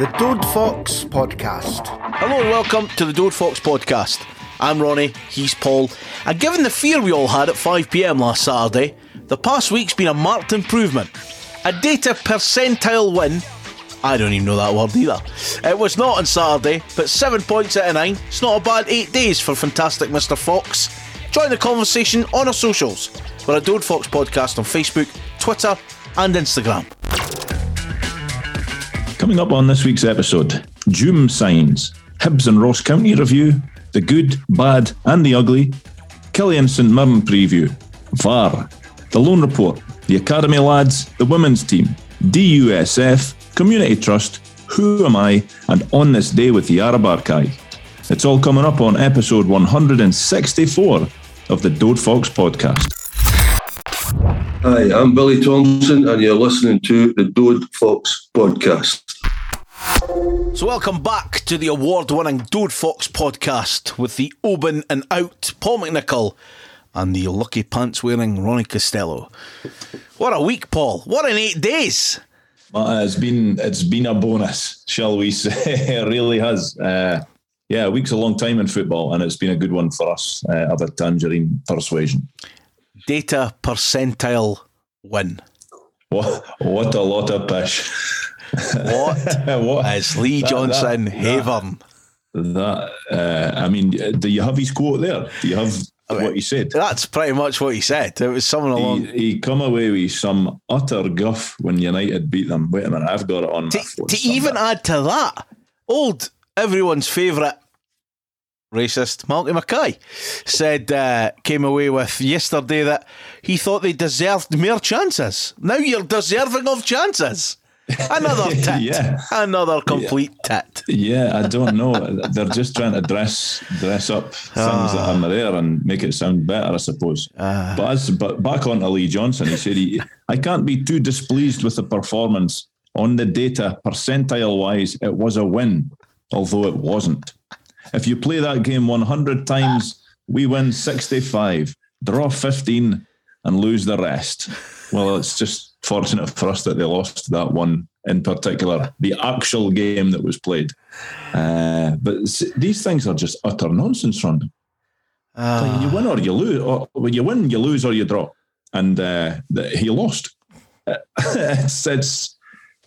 The Dode Fox Podcast. Hello and welcome to the Dode Fox podcast. I'm Ronnie, he's Paul, and given the fear we all had at 5pm last Saturday, the past week's been a marked improvement. A data percentile win. I don't even know that word either. It was not on Saturday, but 7 points out of 9. It's not a bad 8 days for fantastic Mr. Fox. Join the conversation on our socials. We're a Dode Fox podcast on Facebook, Twitter, and Instagram. Coming up on this week's episode, Djoum signs, Hibs and Ross County review, the good, bad, and the ugly, Killie and St Mirren preview, VAR, the Loan Report, the Academy lads, the women's team, DUSF, Community Trust, Who Am I, and On This Day with the Arab Archive. It's all coming up on episode 164 of the Dode Fox podcast. Hi, I'm Billy Thompson, and you're listening to the Dode Fox podcast. So, welcome back to the award winning Dode Fox podcast with the Oban and out Paul McNichol and the lucky pants wearing Ronnie Costello. What a week, Paul. What in eight days. It's been it's been a bonus, shall we say? it really has. Uh, yeah, a week's a long time in football, and it's been a good one for us uh, of a tangerine persuasion. Data percentile win. What what a lot of pish. What, what is Lee that- Johnson that- Havern? That uh, I mean, do you have his quote there? Do you have what he said? That's pretty much what he said. It was something along. He, he come away with some utter guff when United beat them. Wait a minute, I've got it on to, to even add to that, old everyone's favourite racist Malky Mackay said uh, came away with yesterday that he thought they deserved more chances. Now you're deserving of chances. Another tit. Yeah. Another complete tit. Yeah, I don't know. They're just trying to dress dress up things that Ah. are there and make it sound better, I suppose. but as but back on to Lee Johnson, he said he, I can't be too displeased with the performance on the data. Percentile wise, it was a win, although it wasn't. If you play that game 100 times, we win 65, draw 15, and lose the rest. Well, it's just fortunate for us that they lost that one in particular, the actual game that was played. Uh, but these things are just utter nonsense, Ron. Ah. you win or you lose. Or when you win, you lose or you draw. And uh, the, he lost. it's, it's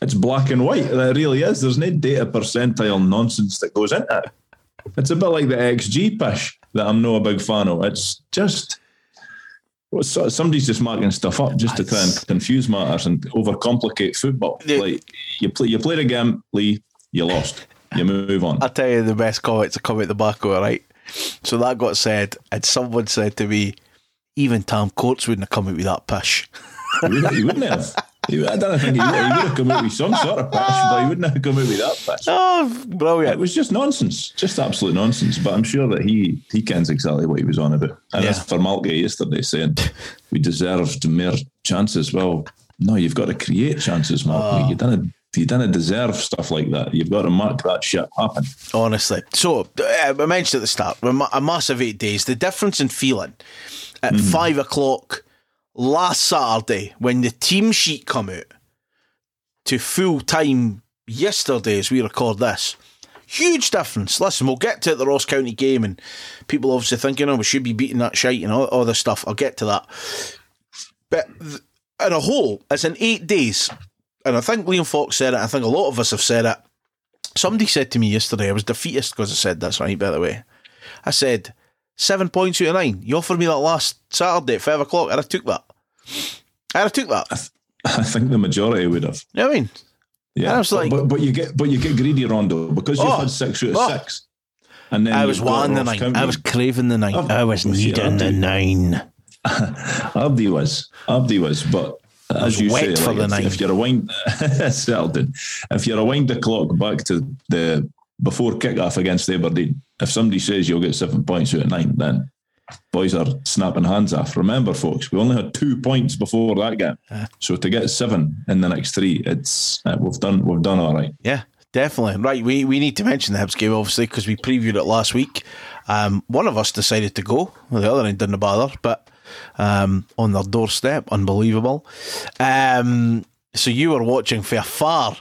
it's black and white. It really is. There's no data percentile nonsense that goes into it. It's a bit like the XG pish that I'm not a big fan of. It's just well, so- somebody's just marking stuff up just to try and confuse matters and overcomplicate football. Like you play, you played a game, Lee, you lost. You move on. I'll tell you the best comment to come out the back of it, right? So that got said, and someone said to me, even Tam Courts wouldn't have come out with that pish. He wouldn't, he wouldn't have. He, I don't think he would, he would have come out with some sort of pish, but he wouldn't have come out with that pish. Oh, brilliant! It was just nonsense, just absolute nonsense. But I'm sure that he he kens exactly what he was on about. And Yeah. as for Malky yesterday saying we deserved more chances, well, no, you've got to create chances, Malky. You didn't you didn't deserve stuff like that. You've got to mark that shit happen. honestly. So uh, I mentioned at the start, a a massive eight days. The difference in feeling at five o'clock last Saturday when the team sheet come out to full time yesterday as we record this. Huge difference. Listen, we'll get to the Ross County game, and people obviously thinking, oh, we should be beating that shite and all, all this stuff. I'll get to that. But in a whole, it's in eight days. And I think Liam Fox said it. I think a lot of us have said it. Somebody said to me yesterday, I was defeatist because I said this, right, by the way. I said, seven points out of nine. You offered me that last Saturday at five o'clock, and I took that. And I took that. I think the majority would have. You know what I mean? Yeah, I was but, like- but, but you get but you get greedy, Rondo, because you've Oh, had six out of oh. six. And then I was wanting the nine. County. I was craving the nine. Oh, I was needing the nine. Abdi was. Abdi was. But as you say, for like, the if, if you're a wind, Seldon, if you're a wind the clock back to the before kick-off against Aberdeen, if somebody says you'll get seven points out of nine, then boys are snapping hands off. Remember, folks, we only had two points before that game, so to get seven in the next three, it's uh, we've done we've done all right. Yeah, definitely. Right, we, we need to mention the Hibs game, obviously, because we previewed it last week. Um, one of us decided to go, well, the other end didn't bother, but um, on their doorstep, unbelievable. Um, so you were watching for afar.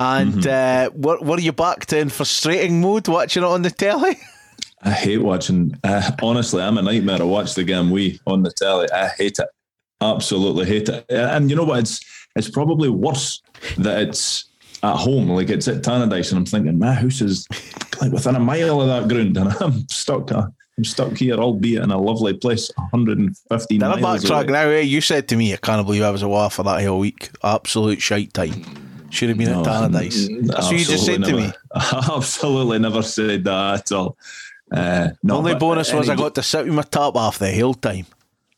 And Mm-hmm. uh, were, were you back to in frustrating mode watching it on the telly? I hate watching. Uh, honestly, I'm a nightmare to watch the game we on the telly. I hate it. Absolutely hate it. And you know what? It's it's probably worse that it's at home. Like it's at Tannadice, and I'm thinking, my house is like within a mile of that ground, and I'm stuck. uh, I'm stuck here, albeit in a lovely place, 115 Then I miles backtrack away. now. Eh? You said to me, I can't believe I was away for that whole week. Absolute shite time. Should have been at Tannadice. That's what you just said to me. Absolutely never said that at all. Uh, no, Only bonus was I got to sit with my top off the whole time.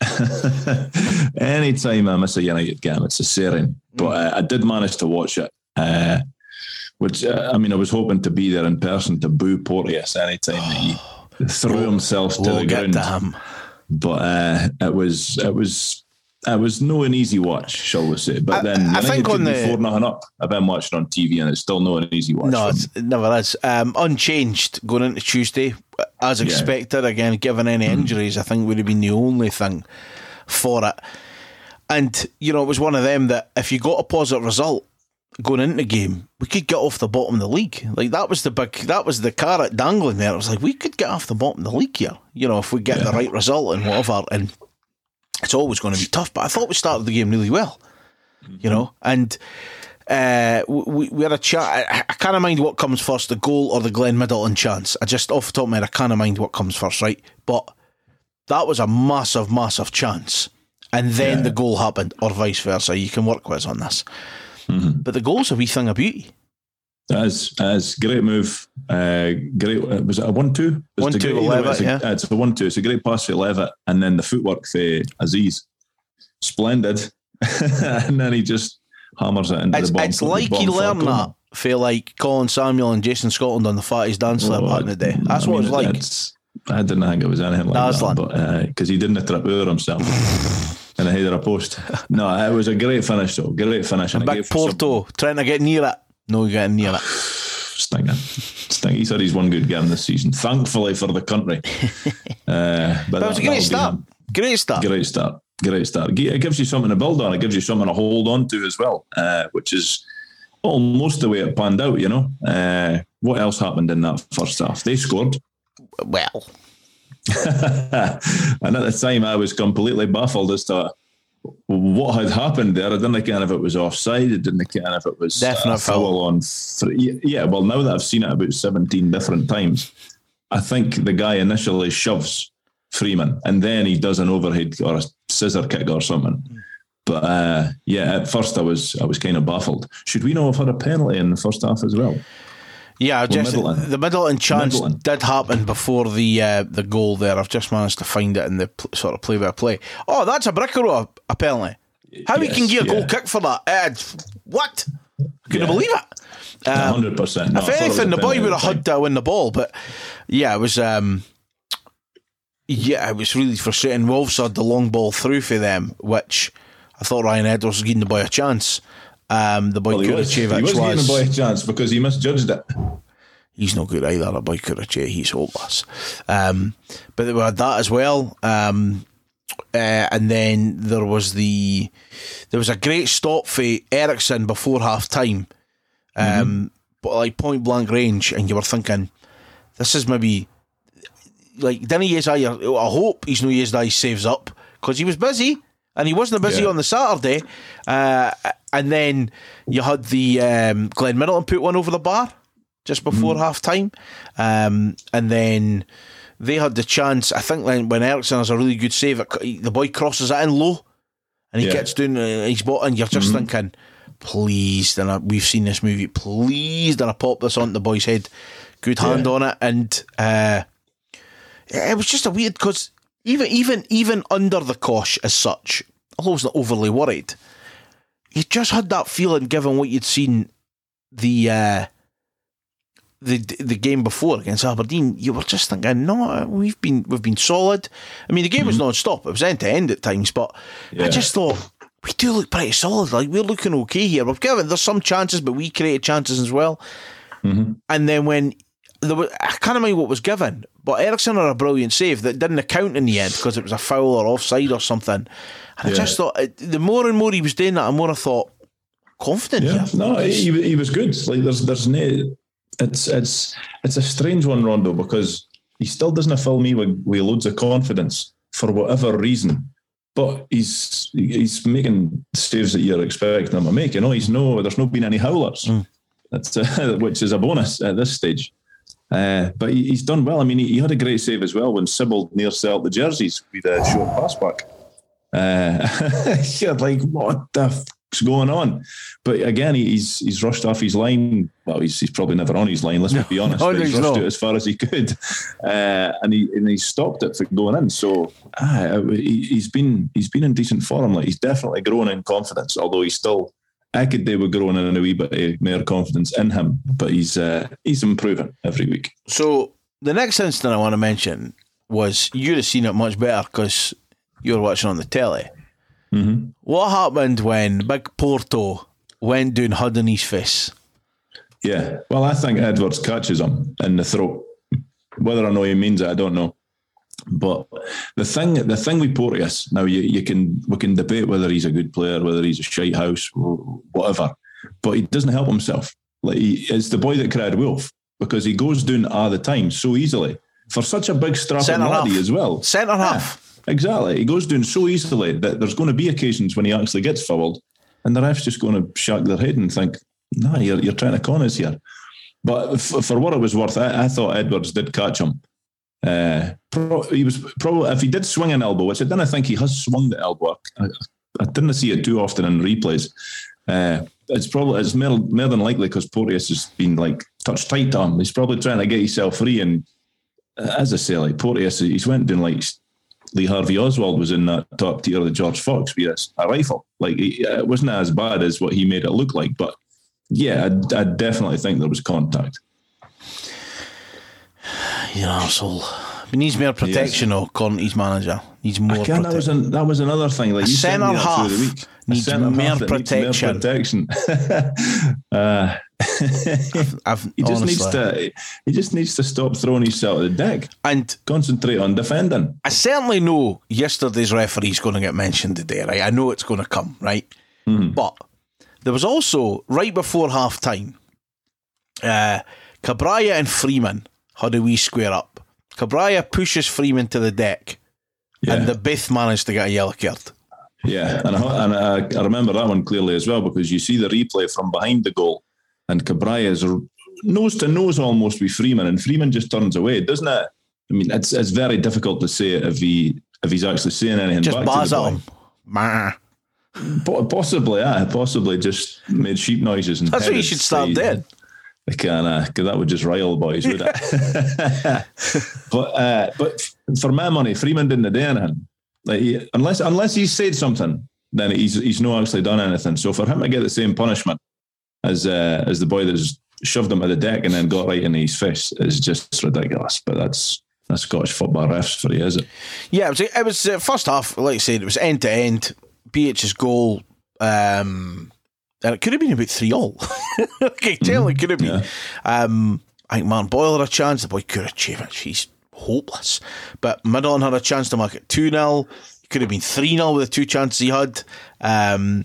Anytime I miss a United game, it's a searing. But uh, I did manage to watch it, uh, which uh, I mean, I was hoping to be there in person to boo Porteous anytime that he threw himself to We'll the ground. But uh, it was it was it was no an easy watch, shall we say? But I- then I, think, think on the four nothing up, I've been watching on TV, and it's still no an easy watch. No, it's, it never is. Um, unchanged going into Tuesday, as Yeah. expected. Again, given any injuries, I think would have been the only thing for it. And you know, it was one of them that if you got a positive result going into the game, we could get off the bottom of the league. Like that was the big, that was the carrot dangling there. It was like we could get off the bottom of the league here. You know, if we get the right result and whatever. And it's always going to be tough. But I thought we started the game really well. You know, and uh, we, we had a chat. I, I can't mind what comes first, the goal or the Glenn Middleton chance. I just off the top of my head, I can't mind what comes first, right? But that was a massive, massive chance, and then Yeah. the goal happened, or vice versa. You can work with us on this, Mm-hmm. but the goal's a wee thing of beauty. That is, that is great move. Uh, great. uh, Was it a one-two? One, It's a two, great- either Levitt, It's a, yeah. it's a one-two. It's a great pass for Levitt, and then the footwork for Aziz, splendid. and then he just hammers it into It's, the bottom. it's like he learned that for like Colin Samuel and Jason Scotland on the Fatties Dance Floor Oh, back in the day. That's I what mean, it's like. it's- I didn't think it was anything like that, but because he didn't trip over himself in a header of post. No, it was a great finish though. Great finish. And it some- Porto trying to get near it. No getting near it. stinking. Stinking. He said he's one good game this season, thankfully for the country. Uh, but But it was a great start. Great start. Great start. Great start. It gives you something to build on. It gives you something to hold on to as well, uh, which is almost the way it panned out. You know, uh, what else happened in that first half? They scored, Well, and at the time I was completely baffled as to what had happened there. I didn't care if it was offside. I didn't care if it was Definite foul on. Three. Yeah, well, now that I've seen it about seventeen different times, I think the guy initially shoves Freeman, and then he does an overhead or a scissor kick or something. But uh, yeah, at first I was I was kind of baffled. Should we know have had a penalty in the first half as well? Yeah, just Middleton. the Middleton chance Middleton. did happen before the uh, the goal there. I've just managed to find it in the pl- sort of play by play. Oh, that's a bricker a, a penalty. How he Yes, can get a goal kick for that? Uh, what? I couldn't Yeah. believe it. Um, hundred percent. if anything, the boy would have had to win the ball, but yeah, it was. Um, yeah, it was really frustrating. Wolves had the long ball through for them, which I thought Ryan Edwards was giving the boy a chance. Um, the boy Well, he was, he was was. giving the boy a chance because he misjudged it. he's no good either. A boy Kurache, he's hopeless. Um, but we had that as well. Um, uh, and then there was the there was a great stop for Eriksson before half time, um, but like point blank range, and you were thinking, this is maybe like didn't he use I hope he's no used that he saves up because he was busy and he wasn't busy Yeah. on the Saturday, uh, and then you had the um, Glenn Middleton put one over the bar just before Mm-hmm. half time. Um, and then they had the chance. I think when, when Eriksson has a really good save, it, the boy crosses it in low and he Yeah. Gets down uh, his bot, and you're just thinking, please, then I, we've seen this movie, please, then I pop this onto the boy's head. Good hand Yeah. on it. And uh, it was just a weird because even even even under the cosh as such, although I was not overly worried, you just had that feeling given what you'd seen the uh, the the game before against Aberdeen. You were just thinking, no, we've been we've been solid. I mean, the game was non-stop; it was end to end at times, but I Mm-hmm. Just thought. We do look pretty solid. Like we're looking okay here. We've given there's some chances, but we created chances as well. Mm-hmm. And then when there was, I can't remember what was given, but Eriksson had a brilliant save that didn't account in the end because it was a foul or offside or something. And I just thought, uh, the more and more he was doing that, the more I thought, confident Yeah, here. no, he, he was good. Like there's there's no, it's it's it's a strange one, Rondo, because he still doesn't fill me with, with loads of confidence for whatever reason. But he's he's making saves that you're expecting him to make. You know, he's no there's no been any howlers. That's uh, which is a bonus at this stage. Uh, but he, he's done well. I mean, he, he had a great save as well when Sibbald near sell the jerseys with a short pass back. Uh, yeah, like what the fuck's going on? But again, he's he's rushed off his line. Well, he's, he's probably never on his line. Let's be honest. no, but he's he's rushed not. it as far as he could, uh, and he and he stopped it from going in. So ah, he, he's been he's been in decent form. Like he's definitely grown in confidence. Although he's still, I could they were growing in a wee bit of more confidence in him. But he's uh, he's improving every week. So the next incident I want to mention was you'd have seen it much better because you were watching on the telly. Mm-hmm. What happened when Big Porto went down Hud in his face? Yeah. Well, I think Edwards catches him in the throat. Whether or not he means it, I don't know. But the thing, the thing with Porteous now, you, you can we can debate whether he's a good player, whether he's a shite house, whatever. But he doesn't help himself. Like he, it's the boy that cried wolf because he goes down all the time so easily for such a big strapping half. as well. Centre half. Exactly. He goes down so easily that there's going to be occasions when he actually gets fouled and the ref's just going to shake their head and think, nah, you're, you're trying to con us here. But f- for what it was worth, I, I thought Edwards did catch him. Uh, pro- he was probably, if he did swing an elbow, which I didn't think he has swung the elbow, I, I didn't see it too often in replays. Uh, it's probably it's more, more than likely because Porteous has been like touched tight him. He's probably trying to get himself free. And as I say, like Porteous, he's went down like Lee Harvey Oswald was in that top tier of the George Fox with a rifle. Like it wasn't as bad as what he made it look like, but yeah, I, I definitely think there was contact. You know, arsehole. He needs more protection, though, his manager. Needs more Again, that was protection. an, that was another thing. Like A you centre half the. Needs centre more half that needs protection. protection. uh, I've, he just honestly. needs to. He just needs to stop throwing himself at the deck. And Concentrate on defending. I certainly know yesterday's referee's going to get mentioned today, right? I know it's going to come, right? But there was also, right before half time, uh, Cabraja and Freeman had do we square up. Cabraja pushes Freeman to the deck, Yeah. and the both managed to get a yellow card. Yeah, and I, and I, I remember that one clearly as well because you see the replay from behind the goal, and Cabraja is nose to nose almost with Freeman, and Freeman just turns away, doesn't it? I mean, it's it's very difficult to say if he if he's actually saying anything. Just bars to the at boy. him. Possibly, yeah, possibly just made sheep noises. And That's what you should start doing. Can, uh, 'cause that would just rile boys, would it? but uh, but for my money, Freeman didn't do anything. Like he, unless unless he said something, then he's he's not actually done anything. So for him to get the same punishment as uh, as the boy that just shoved him to the deck and then got right in his face is just ridiculous. But that's that's Scottish football refs for you, is it? Yeah, it was, it was uh, first half, like I said, it was end to end. Behich's goal, um, and it could have been about 3 all. okay, tell it could have been. Yeah. Um, I think Martin Boyle had a chance. The boy could have achieved it. He's hopeless. But Middleton had a chance to make it 2 0. It could have been 3 0 with the two chances he had. Um,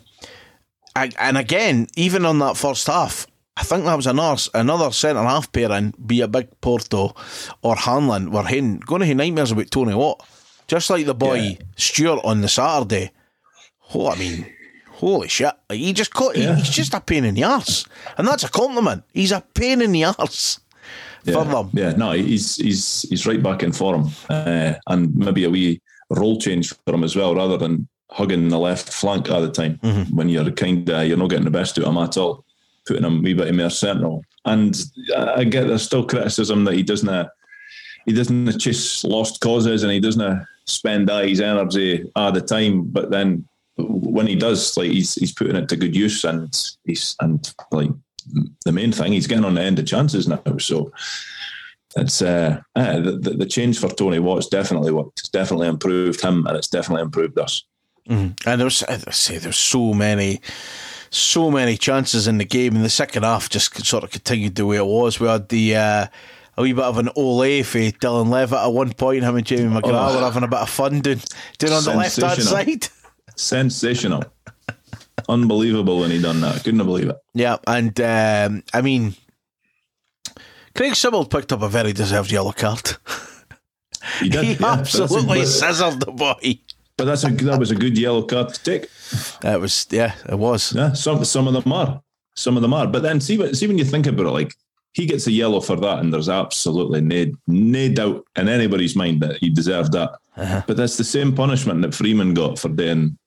I- and again, even on that first half, I think that was another another centre half pairing, be a Big Porto or Hanlon, were hitting, going to have nightmares about Tony Watt. Just like the boy Yeah. Stewart on the Saturday. Oh, I mean, holy shit. He just caught, he- he's just a pain in the ass, And that's a compliment. He's a pain in the arse for them. yeah. No, he's he's he's right back in form, uh, and maybe a wee role change for him as well, rather than hugging the left flank all the time when you're kind of you're not getting the best out of him at all, putting him a wee bit more central. And I get there's still criticism that he doesn't he doesn't chase lost causes and he doesn't spend all his energy all the time, but then when he does, like he's he's putting it to good use and he's and like the main thing he's getting on the end of chances now. So it's uh, uh the, the the change for Tony Watt's definitely what it's definitely improved him and it's definitely improved us. And there was, as I say, there's so many, so many chances in the game. In the second half, just sort of continued the way it was. We had the uh, a wee bit of an ole for Dylan Levitt at one point. Him and Jamie McGrath Oh. were having a bit of fun doing, doing on the left hand side. Sensational. Unbelievable when he done that. Couldn't believe it. Yeah, and um, I mean, Craig Sibbald picked up a very deserved yellow card. He did. he yeah. A- absolutely scissored the boy. But that's a that was a good yellow card to take. It was, yeah, it was. Yeah, some some of them are, some of them are. But then see what see when you think about it, like he gets a yellow for that, and there's absolutely no no doubt in anybody's mind that he deserved that. But that's the same punishment that Freeman got for doing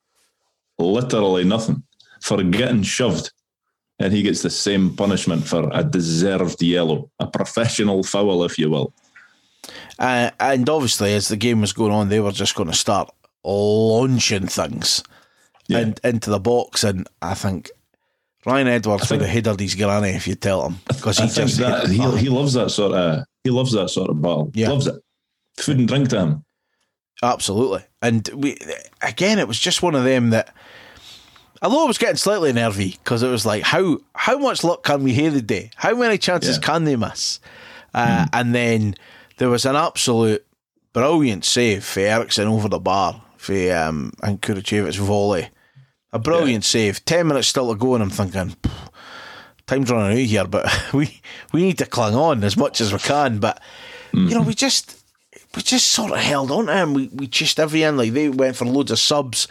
literally nothing, for getting shoved, and he gets the same punishment for a deserved yellow, a professional foul, if you will. Uh, and obviously, as the game was going on, they were just going to start launching things Yeah. in, into the box. And I think Ryan Edwards would have headed his granny if you tell him because he I just that he he loves that sort of he loves that sort of battle. Yeah. Loves it. Food and drink to him. Absolutely. And we again, it was just one of them that, although I was getting slightly nervy because it was like, how how much luck can we have day? How many chances Yeah. can they miss? Uh, And then there was an absolute brilliant save for Eriksson over the bar for um, and Kukharevych's volley. A brilliant save. Ten minutes still to go, and I'm thinking, time's running out here, but we we need to cling on as much as we can. But you know, we just we just sort of held on to him. We we chased everything. Like they went for loads of subs,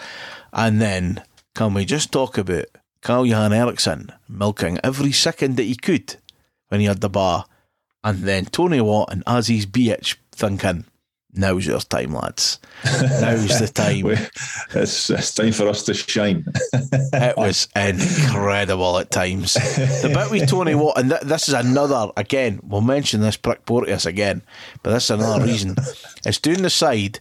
and then can we just talk about Carl Johan Eriksson milking every second that he could when he had the bar, and then Tony Watt and Aziz Behich thinking, "Now's your time, lads. Now's the time." It's, it's time for us to shine. It was incredible at times. The bit with Tony Watt, and th- this is another, again, we'll mention this Prick Porteous again, but this is another reason. It's doing the side,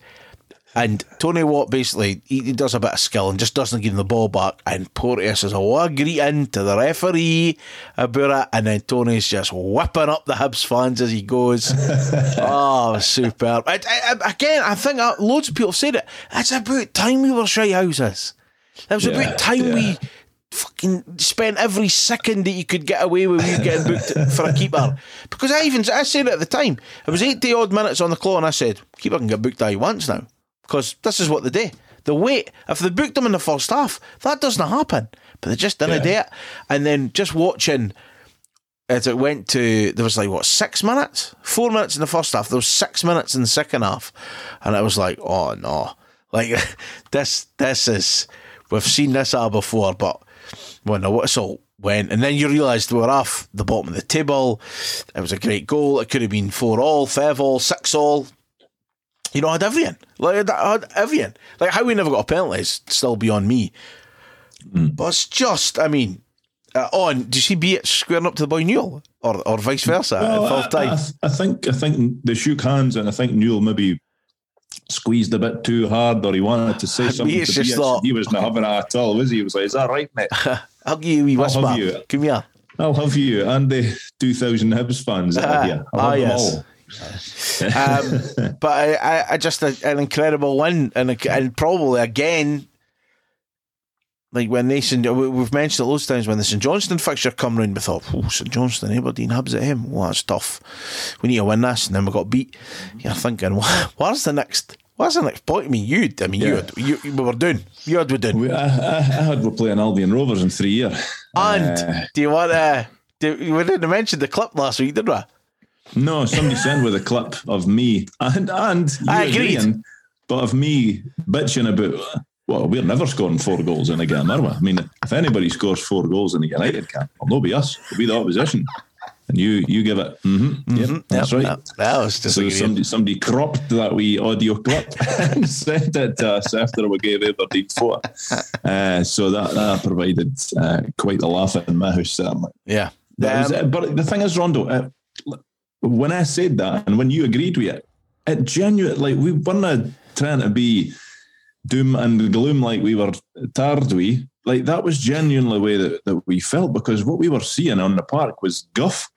and Tony Watt basically, he, he does a bit of skill and just doesn't give him the ball back, and Porteous is a greeting to the referee about it, and then Tony's just whipping up the Hibs fans as he goes. oh, superb. I, I, again, I think uh, loads of people have said it. It's about time we were shy houses. It was Yeah, about time yeah. we fucking spent every second that you could get away with you getting booked for a keeper. Because I even I said it at the time. It was eighty odd minutes on the clock, and I said keeper can get booked all he wants now because this is what they do. The wait if they booked them in the first half, that doesn't happen. But they just didn't Yeah. do it. And then just watching as it went to there was like what six minutes, four minutes in the first half. There was six minutes in the second half, and I was like, oh no, like this this is we've seen this all before, but when the whistle went, and then you realised we were off the bottom of the table. It was a great goal. It could have been four all, five all, six all. You know, I had everything. Like I had everything. Like how we never got a penalty is still beyond me. But it's just, I mean, uh, oh, and did you see Beat squaring up to the boy Newell, or or vice versa Well, at full I, time? I, I think I think they shook hands, and I think Newell maybe squeezed a bit too hard, or he wanted to say something. To just thought- he was not having it at all, was he? He was like, "Is that right, mate? I'll give you a wee whisper. you. Come here. I'll have you and the two thousand Hibs fans that are here. I'll Ah, yes. all." Um, but I, I, I just a, an incredible win, and a, and probably again, like when they we've mentioned it loads of times when the St Johnstone fixture come round, we thought, oh, St Johnstone, Aberdeen, Hibs at him. Well, that's tough. We need to win this, and then we got beat. You're thinking, "Wha- where's the next? What's the next point? I mean, you, I mean, you, Yeah. had, you, we were doing, you had we doing. We, I, I, I had we playing Albion Rovers in three years. And Uh, do you want to? Do, we didn't mention the clip last week, did we? No, somebody sent with a clip of me and and I agreeing, but of me bitching about. Well, we're never scoring four goals in a game, are we? I mean, if anybody scores four goals in a United camp, well, no, be us. It'll be the opposition. And you you give it. Mm-hmm, yep, that's Yep, right. That, that was just So somebody somebody cropped that wee audio clip and sent it to us after we gave Aberdeen four. Uh, so that that provided uh, quite a laugh in my house certainly. yeah. Was Um, it. But the thing is, Rondo, uh, when I said that and when you agreed with it, it genuinely, like, we weren't trying to be doom and gloom like we were tired we. Like, that was genuinely the way that, that we felt because what we were seeing on the park was guff.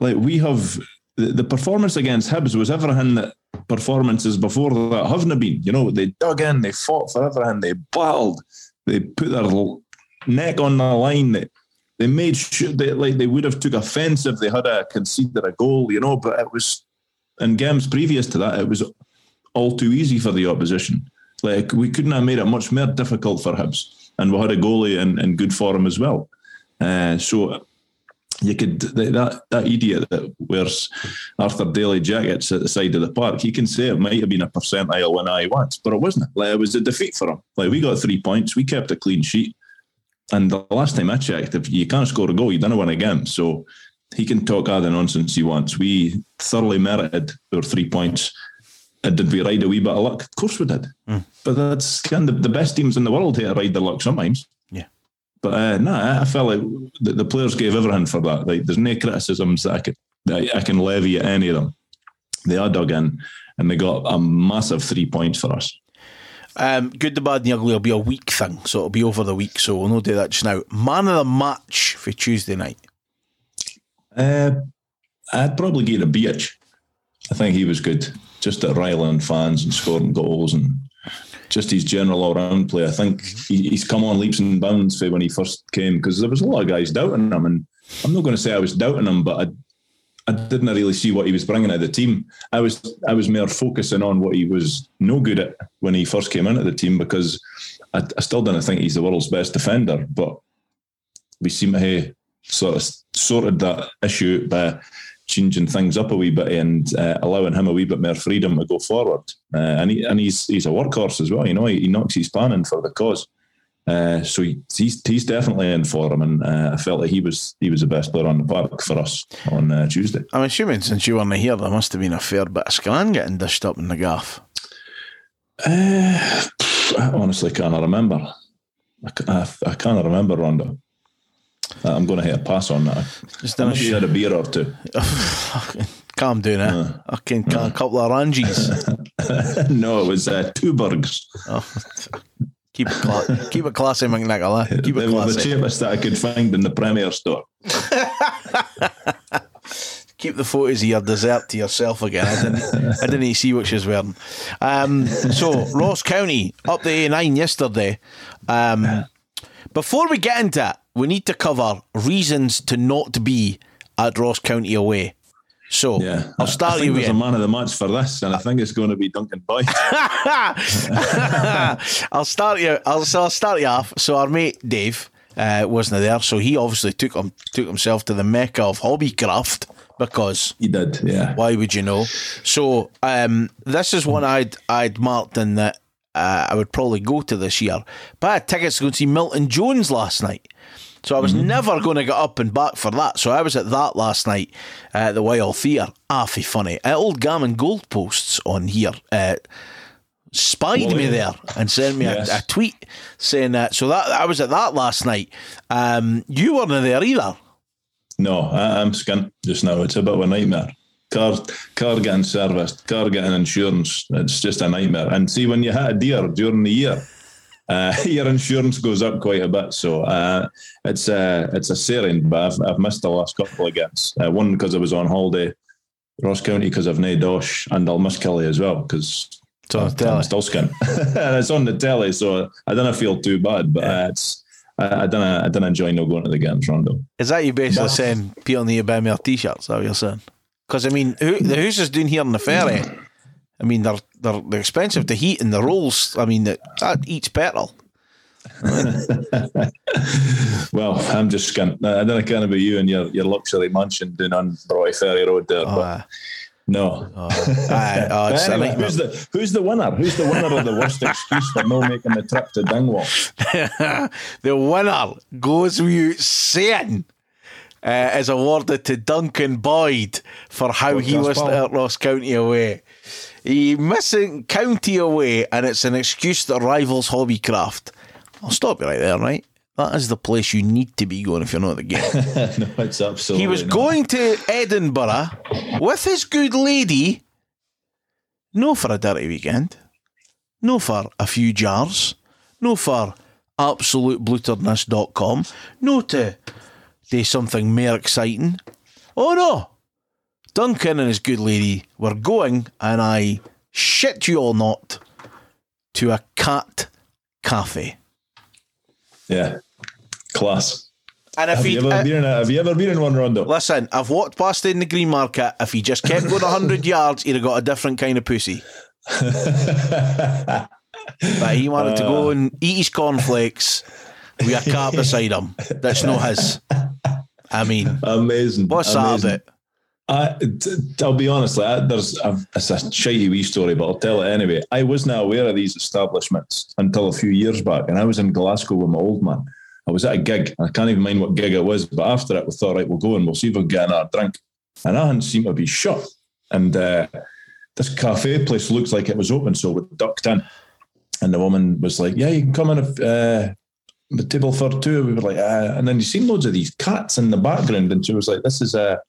Like, we have the, the performance against Hibs was everything that performances before that haven't been. You know, they dug in, they fought for everything, they battled, they put their neck on the line, they, they made sure that like they would have took offence if they had a conceded a goal, you know. But it was in games previous to that, it was all too easy for the opposition. Like we couldn't have made it much more difficult for Hibs. and we had a goalie in, in good form as well. Uh, so you could that that idiot that wears Arthur Daley jackets at the side of the park. He can say it might have been a percentile when I once, but it wasn't. Like it was a defeat for him. Like we got three points, we kept a clean sheet, and the last time I checked, if you can't score a goal, you don't win a game. So he can talk all the nonsense he wants. We thoroughly merited our three points. And did we ride a wee bit of luck? Of course we did. Mm. But that's kind of the best teams in the world here ride their luck sometimes. Yeah. But uh, no, I felt like the, the, players gave everything for that. Like, there's no criticisms that I could that I can levy at any of them. They are dug in, and they got a massive three points for us. Um, good, the bad, and the ugly will be a week thing, so it'll be over the week. So we'll not do that just now. Man of the match for Tuesday night. Uh, I'd probably get a beach. I think he was good, just at riling fans and scoring goals and just his general all round play. I think he, he's come on leaps and bounds for when he first came because there was a lot of guys doubting him, and I'm not going to say I was doubting him, but I I didn't really see what he was bringing to the team. I was I was more focusing on what he was no good at when he first came into the team because I, I still don't think he's the world's best defender, but we seem to have sort of sorted that issue by changing things up a wee bit and uh, allowing him a wee bit more freedom to go forward. Uh, and he, and he's he's a workhorse as well. You know, he, he knocks his pan in for the cause. Uh, so he, he's he's definitely in for him, and uh, I felt like he was he was the best player on the park for us on uh, Tuesday. I'm assuming since you weren't here, there must have been a fair bit of Scran getting dished up in the gaff. Uh, I honestly can't remember. I, I, I can't remember, Rondo. I'm going to hit a pass on that. Just done a, had a beer or two. Calm down, eh? Uh, I can uh, a couple of oranges. no, it was uh, two burgers. Oh. Keep it, cla- keep it classy, McNichol. Eh? Keep it classy. the cheapest that I could find in the Premier store. keep the photos of your dessert to yourself again. I didn't, I didn't see what she was wearing. Um, so, Ross County up the A9 yesterday. Um, before we get into it, we need to cover reasons to not be at Ross County away. So yeah. I'll start I think you there's a man of the match for this, and I think it's going to be Duncan Boyd. I'll start you. I'll, so I'll start you off. So our mate Dave uh, wasn't there, so he obviously took him took himself to the mecca of hobbycraft because he did. Yeah. Why would you know? So um, this is one I'd I'd marked in that uh, I would probably go to this year. But I had tickets to go see Milton Jones last night. So I was mm-hmm. never going to get up and back for that. So I was at that last night at the Wild Theatre. Affy funny. Uh, old Gammon Goalposts on here uh, spied well, me yeah. there and sent me yes. a, a, tweet saying that. So that I was at that last night. Um, you weren't there either. No, I, am skint just now. It's a bit of a nightmare. Car, car getting serviced, car getting insurance. It's just a nightmare. And see, when you hit a deer during the year, uh, your insurance goes up quite a bit. So uh, it's a it's a searing, but I've, I've missed the last couple of games. Uh, one because I was on holiday, Ross County because I've no dosh, and I'll miss Killie as well because I'm still skin. and it's on the telly, so I don't feel too bad. But yeah. it's I, I, don't I don't enjoy no going to the games, Rondo. Is that you basically but, saying people need to buy more t-shirts? Is that what you're saying? Because I mean, who, who's just doing here on the ferry? I mean, they're they're, they're expensive to heat, and the rolls. I mean, that, that eats petrol. well, I'm just skint. I don't know kind be you and your, your luxury mansion down on Broughty Ferry Road there, oh, but no. Oh, aye, oh, anyway, who's the who's the winner? Who's the winner of the worst excuse for not making the trip to Dingwall? the winner goes without saying. Uh, is awarded to Duncan Boyd for how he was at Ross County away. He missing county away, and it's an excuse that rivals hobbycraft. I'll stop you right there, right? That is the place you need to be going if you're not at the game. no, it's absolutely. He was not. going to Edinburgh with his good lady, no for a dirty weekend, no for a few jars, no for absoluteblueterness.com, no to do something more exciting. Oh no! Duncan and his good lady were going, and I shit you all not, to a cat cafe. Yeah, class. And if have, he, you ever uh, been in a, have you ever been in one, Rondo? Listen, I've walked past it in the green market. If he just kept going 100 yards, he'd have got a different kind of pussy. but he wanted uh, to go and eat his cornflakes with a cat beside him that's not his. I mean, amazing. What's amazing. that I, t- I'll be honest, there's a, it's a shitty wee story, but I'll tell it anyway. I wasn't aware of these establishments until a few years back, and I was in Glasgow with my old man. I was at a gig. I can't even mind what gig it was, but after it, we thought, right, we'll go and we'll see if we can get another drink. And I hadn't seemed to be shut. And uh, this cafe place looks like it was open, so we ducked in. And the woman was like, "Yeah, you can come in if, uh, the table for two. We were like, uh, and then you seen loads of these cats in the background, and she was like, "This is a."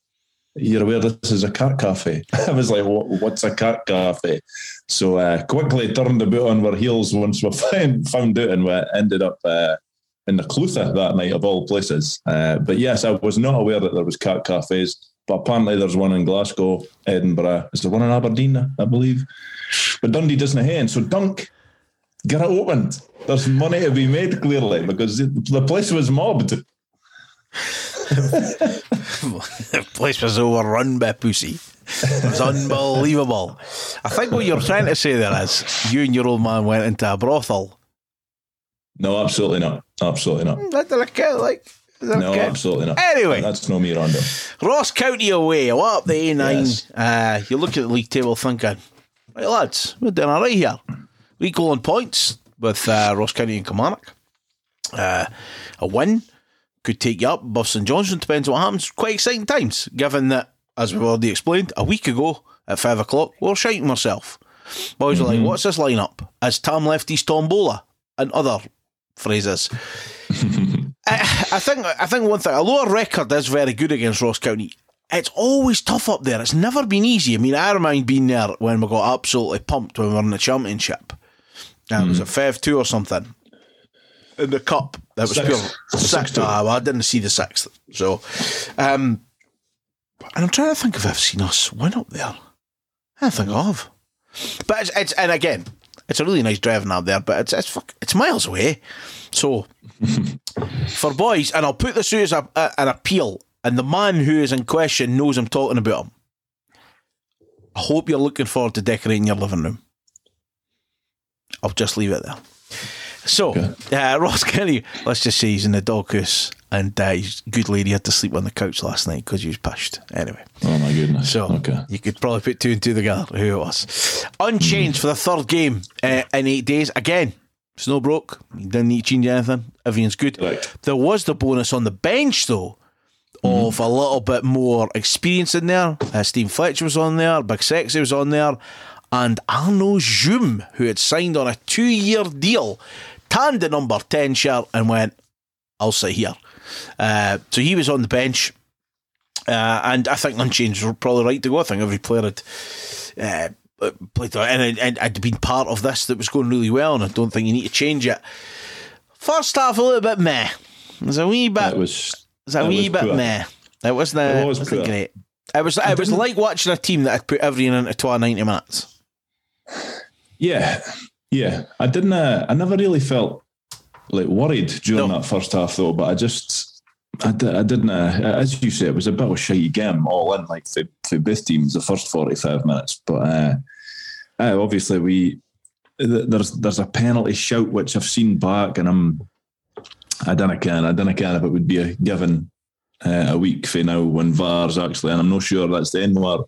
You're aware this is a cat cafe. I was like, what, "What's a cat cafe?" So uh, quickly turned about on our heels once we found, found out, and we ended up uh, in the Clutha that night of all places. Uh, but yes, I was not aware that there was cat cafes, but apparently there's one in Glasgow, Edinburgh. Is there one in Aberdeen? I believe. But Dundee doesn't have any. So Dunk, get it opened. There's money to be made clearly because the place was mobbed. the place was overrun by pussy. It was unbelievable. I think what you're trying to say there is you and your old man went into a brothel. No, absolutely not. Absolutely not. That didn't like. No, count? absolutely not. Anyway. that's no me, Rondo. Ross County away. What up the A9? Yes. Uh, you look at the league table thinking, right, lads, we're doing all right here. We equal on points with uh, Ross County and Kilmarnock. Uh, a win could take you up above St Johnstone. Depends what happens. Quite exciting times, given that, as we've already explained, a week ago at five o'clock, we were shiting myself. Boys are like, mm-hmm. what's this lineup? As Tam left his tombola and other phrases. I, I think I think one thing, although our record is very good against Ross County, it's always tough up there. It's never been easy. I mean, I remind being there when we got absolutely pumped when we were in the championship. And it was mm-hmm. a five two or something in the cup. That was Six. pure Six. Ah, well, I didn't see the sixth. So, um, and I'm trying to think if I've seen us win up there. I think of. But it's, it's and again, it's a really nice driving up there, but it's it's fuck, it's miles away. So for boys, and I'll put this out as a, a, an appeal, and the man who is in question knows I'm talking about him. I hope you're looking forward to decorating your living room. I'll just leave it there. So, uh, Ross Kenny, let's just say he's in the doghouse, and uh, his good lady had to sleep on the couch last night because he was pushed. Anyway. Oh my goodness. So okay. you could probably put two and two together who it was. Unchanged for the third game uh, in eight days. Again, snow broke. You didn't need to change anything. Everything's good. Correct. There was the bonus on the bench though. Of a little bit more experience in there. Uh, Steve Fletcher was on there, Big Sexy was on there, and Arnaud Djoum, who had signed on a two year deal, tanned the number 10 shirt and went, I'll sit here. Uh, so he was on the bench. Uh, and I think unchanged were probably right to go. I think every player had uh, played and, and had been part of this that was going really well, and I don't think you need to change it. First half a little bit meh. It was a wee bit. That was it was a wee was bit meh. It wasn't. Uh, It was wasn't great. It was. It was like watching a team that had put everything into twelve ninety minutes. Yeah, yeah. I didn't. Uh, I never really felt like worried during No. that first half though. But I just, I, di- I didn't. Uh, as you say, it was a bit of a shitty game all in, like for, for both teams the first forty-five minutes. But uh, uh, obviously we th- there's there's a penalty shout which I've seen back, and I'm. I don't can. I don't can if it would be a given uh, a week for now when VAR's actually, and I'm not sure that's the end where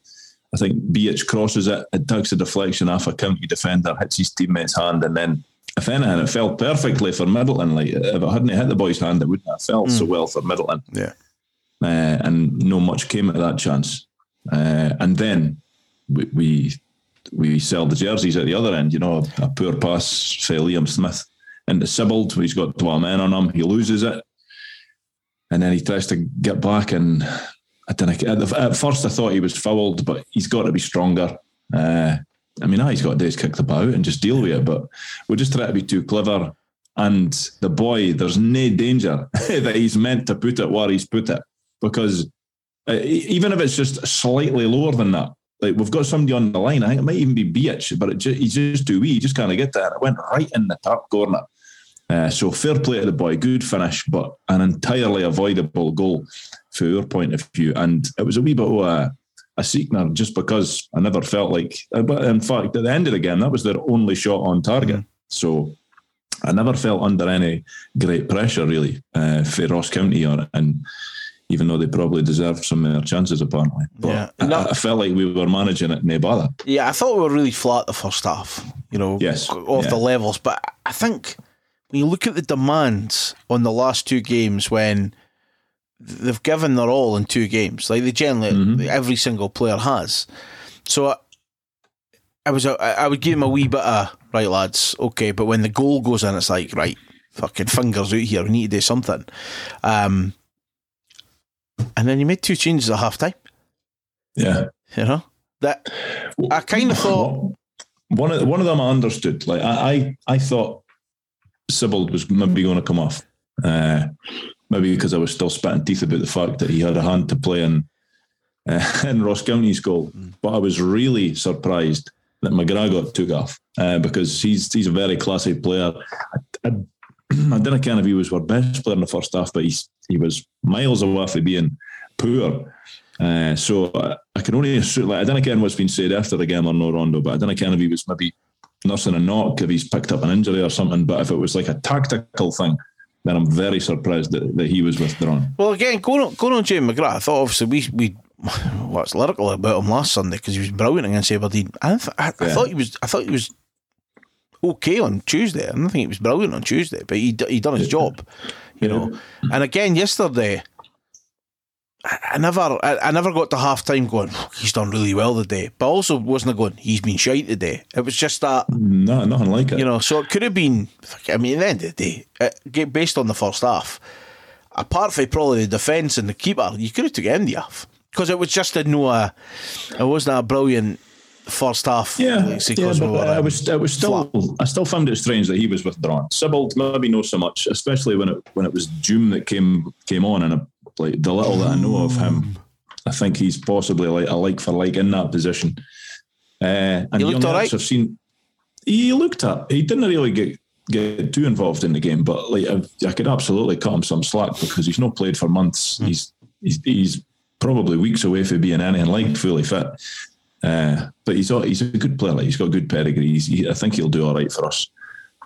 I think Behich crosses it, it takes a deflection off a county defender, hits his teammate's hand, and then if anything, it fell perfectly for Middleton. Like if it hadn't hit the boy's hand, it wouldn't have fell so well for Middleton. Yeah. Uh, and no much came of that chance. Uh, and then we, we we sell the jerseys at the other end. You know, a, a poor pass for Liam Smith into Sibbald. He's got 12 men on him. He loses it. And then he tries to get back. And I don't know. At, first, I thought he was fouled, but he's got to be stronger. Uh, I mean, all he's got to do is kick the ball out and just deal with it. But we're just try to be too clever. And the boy, there's no danger that he's meant to put it where he's put it because uh, even if it's just slightly lower than that, like we've got somebody on the line. I think it might even be Behich, but it ju- he's just too wee. He just can't get there. It went right in the top corner. Uh, so fair play to the boy, good finish, but an entirely avoidable goal from our point of view. And it was a wee bit of a, a sickener just because I never felt like. uh, But in fact, at the end of the game, that was their only shot on target. So I never felt under any great pressure really uh, for Ross County or and even though they probably deserved some of their chances apparently. But Yeah. I, No. I felt like we were managing it no bother. Yeah, I thought we were really flat the first half, you know, Yes, off yeah. the levels. But I think when you look at the demands on the last two games, when they've given their all in two games, like they generally, Mm-hmm. every single player has. So I, I was, I would give them a wee bit of right, lads, okay. But when the goal goes in, it's like right, fucking fingers out here. We need to do something. Um, and then you made two changes at half time. Yeah. You know that I kind of thought. one of one of them I understood. Like I, I, I thought Sibbald was maybe going to come off. Uh, maybe because I was still spitting teeth about the fact that he had a hand to play in uh, in Ross County's goal. But I was really surprised that McGrath took off uh, because he's he's a very classy player. I, I, I didn't care if he was our best player in the first half, but he's he was miles away from being poor. Uh, so I, I can only assume, like, I don't care what's been said after the game or no Rondo, but I don't care if he was maybe nursing a knock, if he's picked up an injury or something. But if it was like a tactical thing, then I'm very surprised that, that he was withdrawn. Well, again, going on, going on Jamie McGrath, I thought obviously we we what's lyrical about him last Sunday because he was brilliant against Aberdeen. I, th- I, I thought he was I thought he was okay on Tuesday. I don't think he was brilliant on Tuesday, but he d- he done his job, you know. And again yesterday. I I never, I, I never got to half time going. He's done really well today, but also wasn't going. He's been shite today. It was just that No, nothing like it. you know, so it could have been. I mean, at the end of the day, it, based on the first half, apart from probably the defence and the keeper, you could have took Andy off because it was just a no. Uh, it wasn't a brilliant first half. Yeah, like, we but were, I um, was, I was still, I still found it strange that he was withdrawn. Sibbald maybe not so much, especially when it when it was Djoum that came came on, and like the little that I know of him, I think he's possibly like a like for like in that position. Uh, and He looked young all right. Hearts have seen. He looked up. He didn't really get get too involved in the game, but like I, I could absolutely cut him some slack because he's not played for months. Hmm. He's he's he's probably weeks away from being anything like fully fit. Uh, but he's a, he's a good player. Like he's got good pedigree. He's, he, I think he'll do all right for us.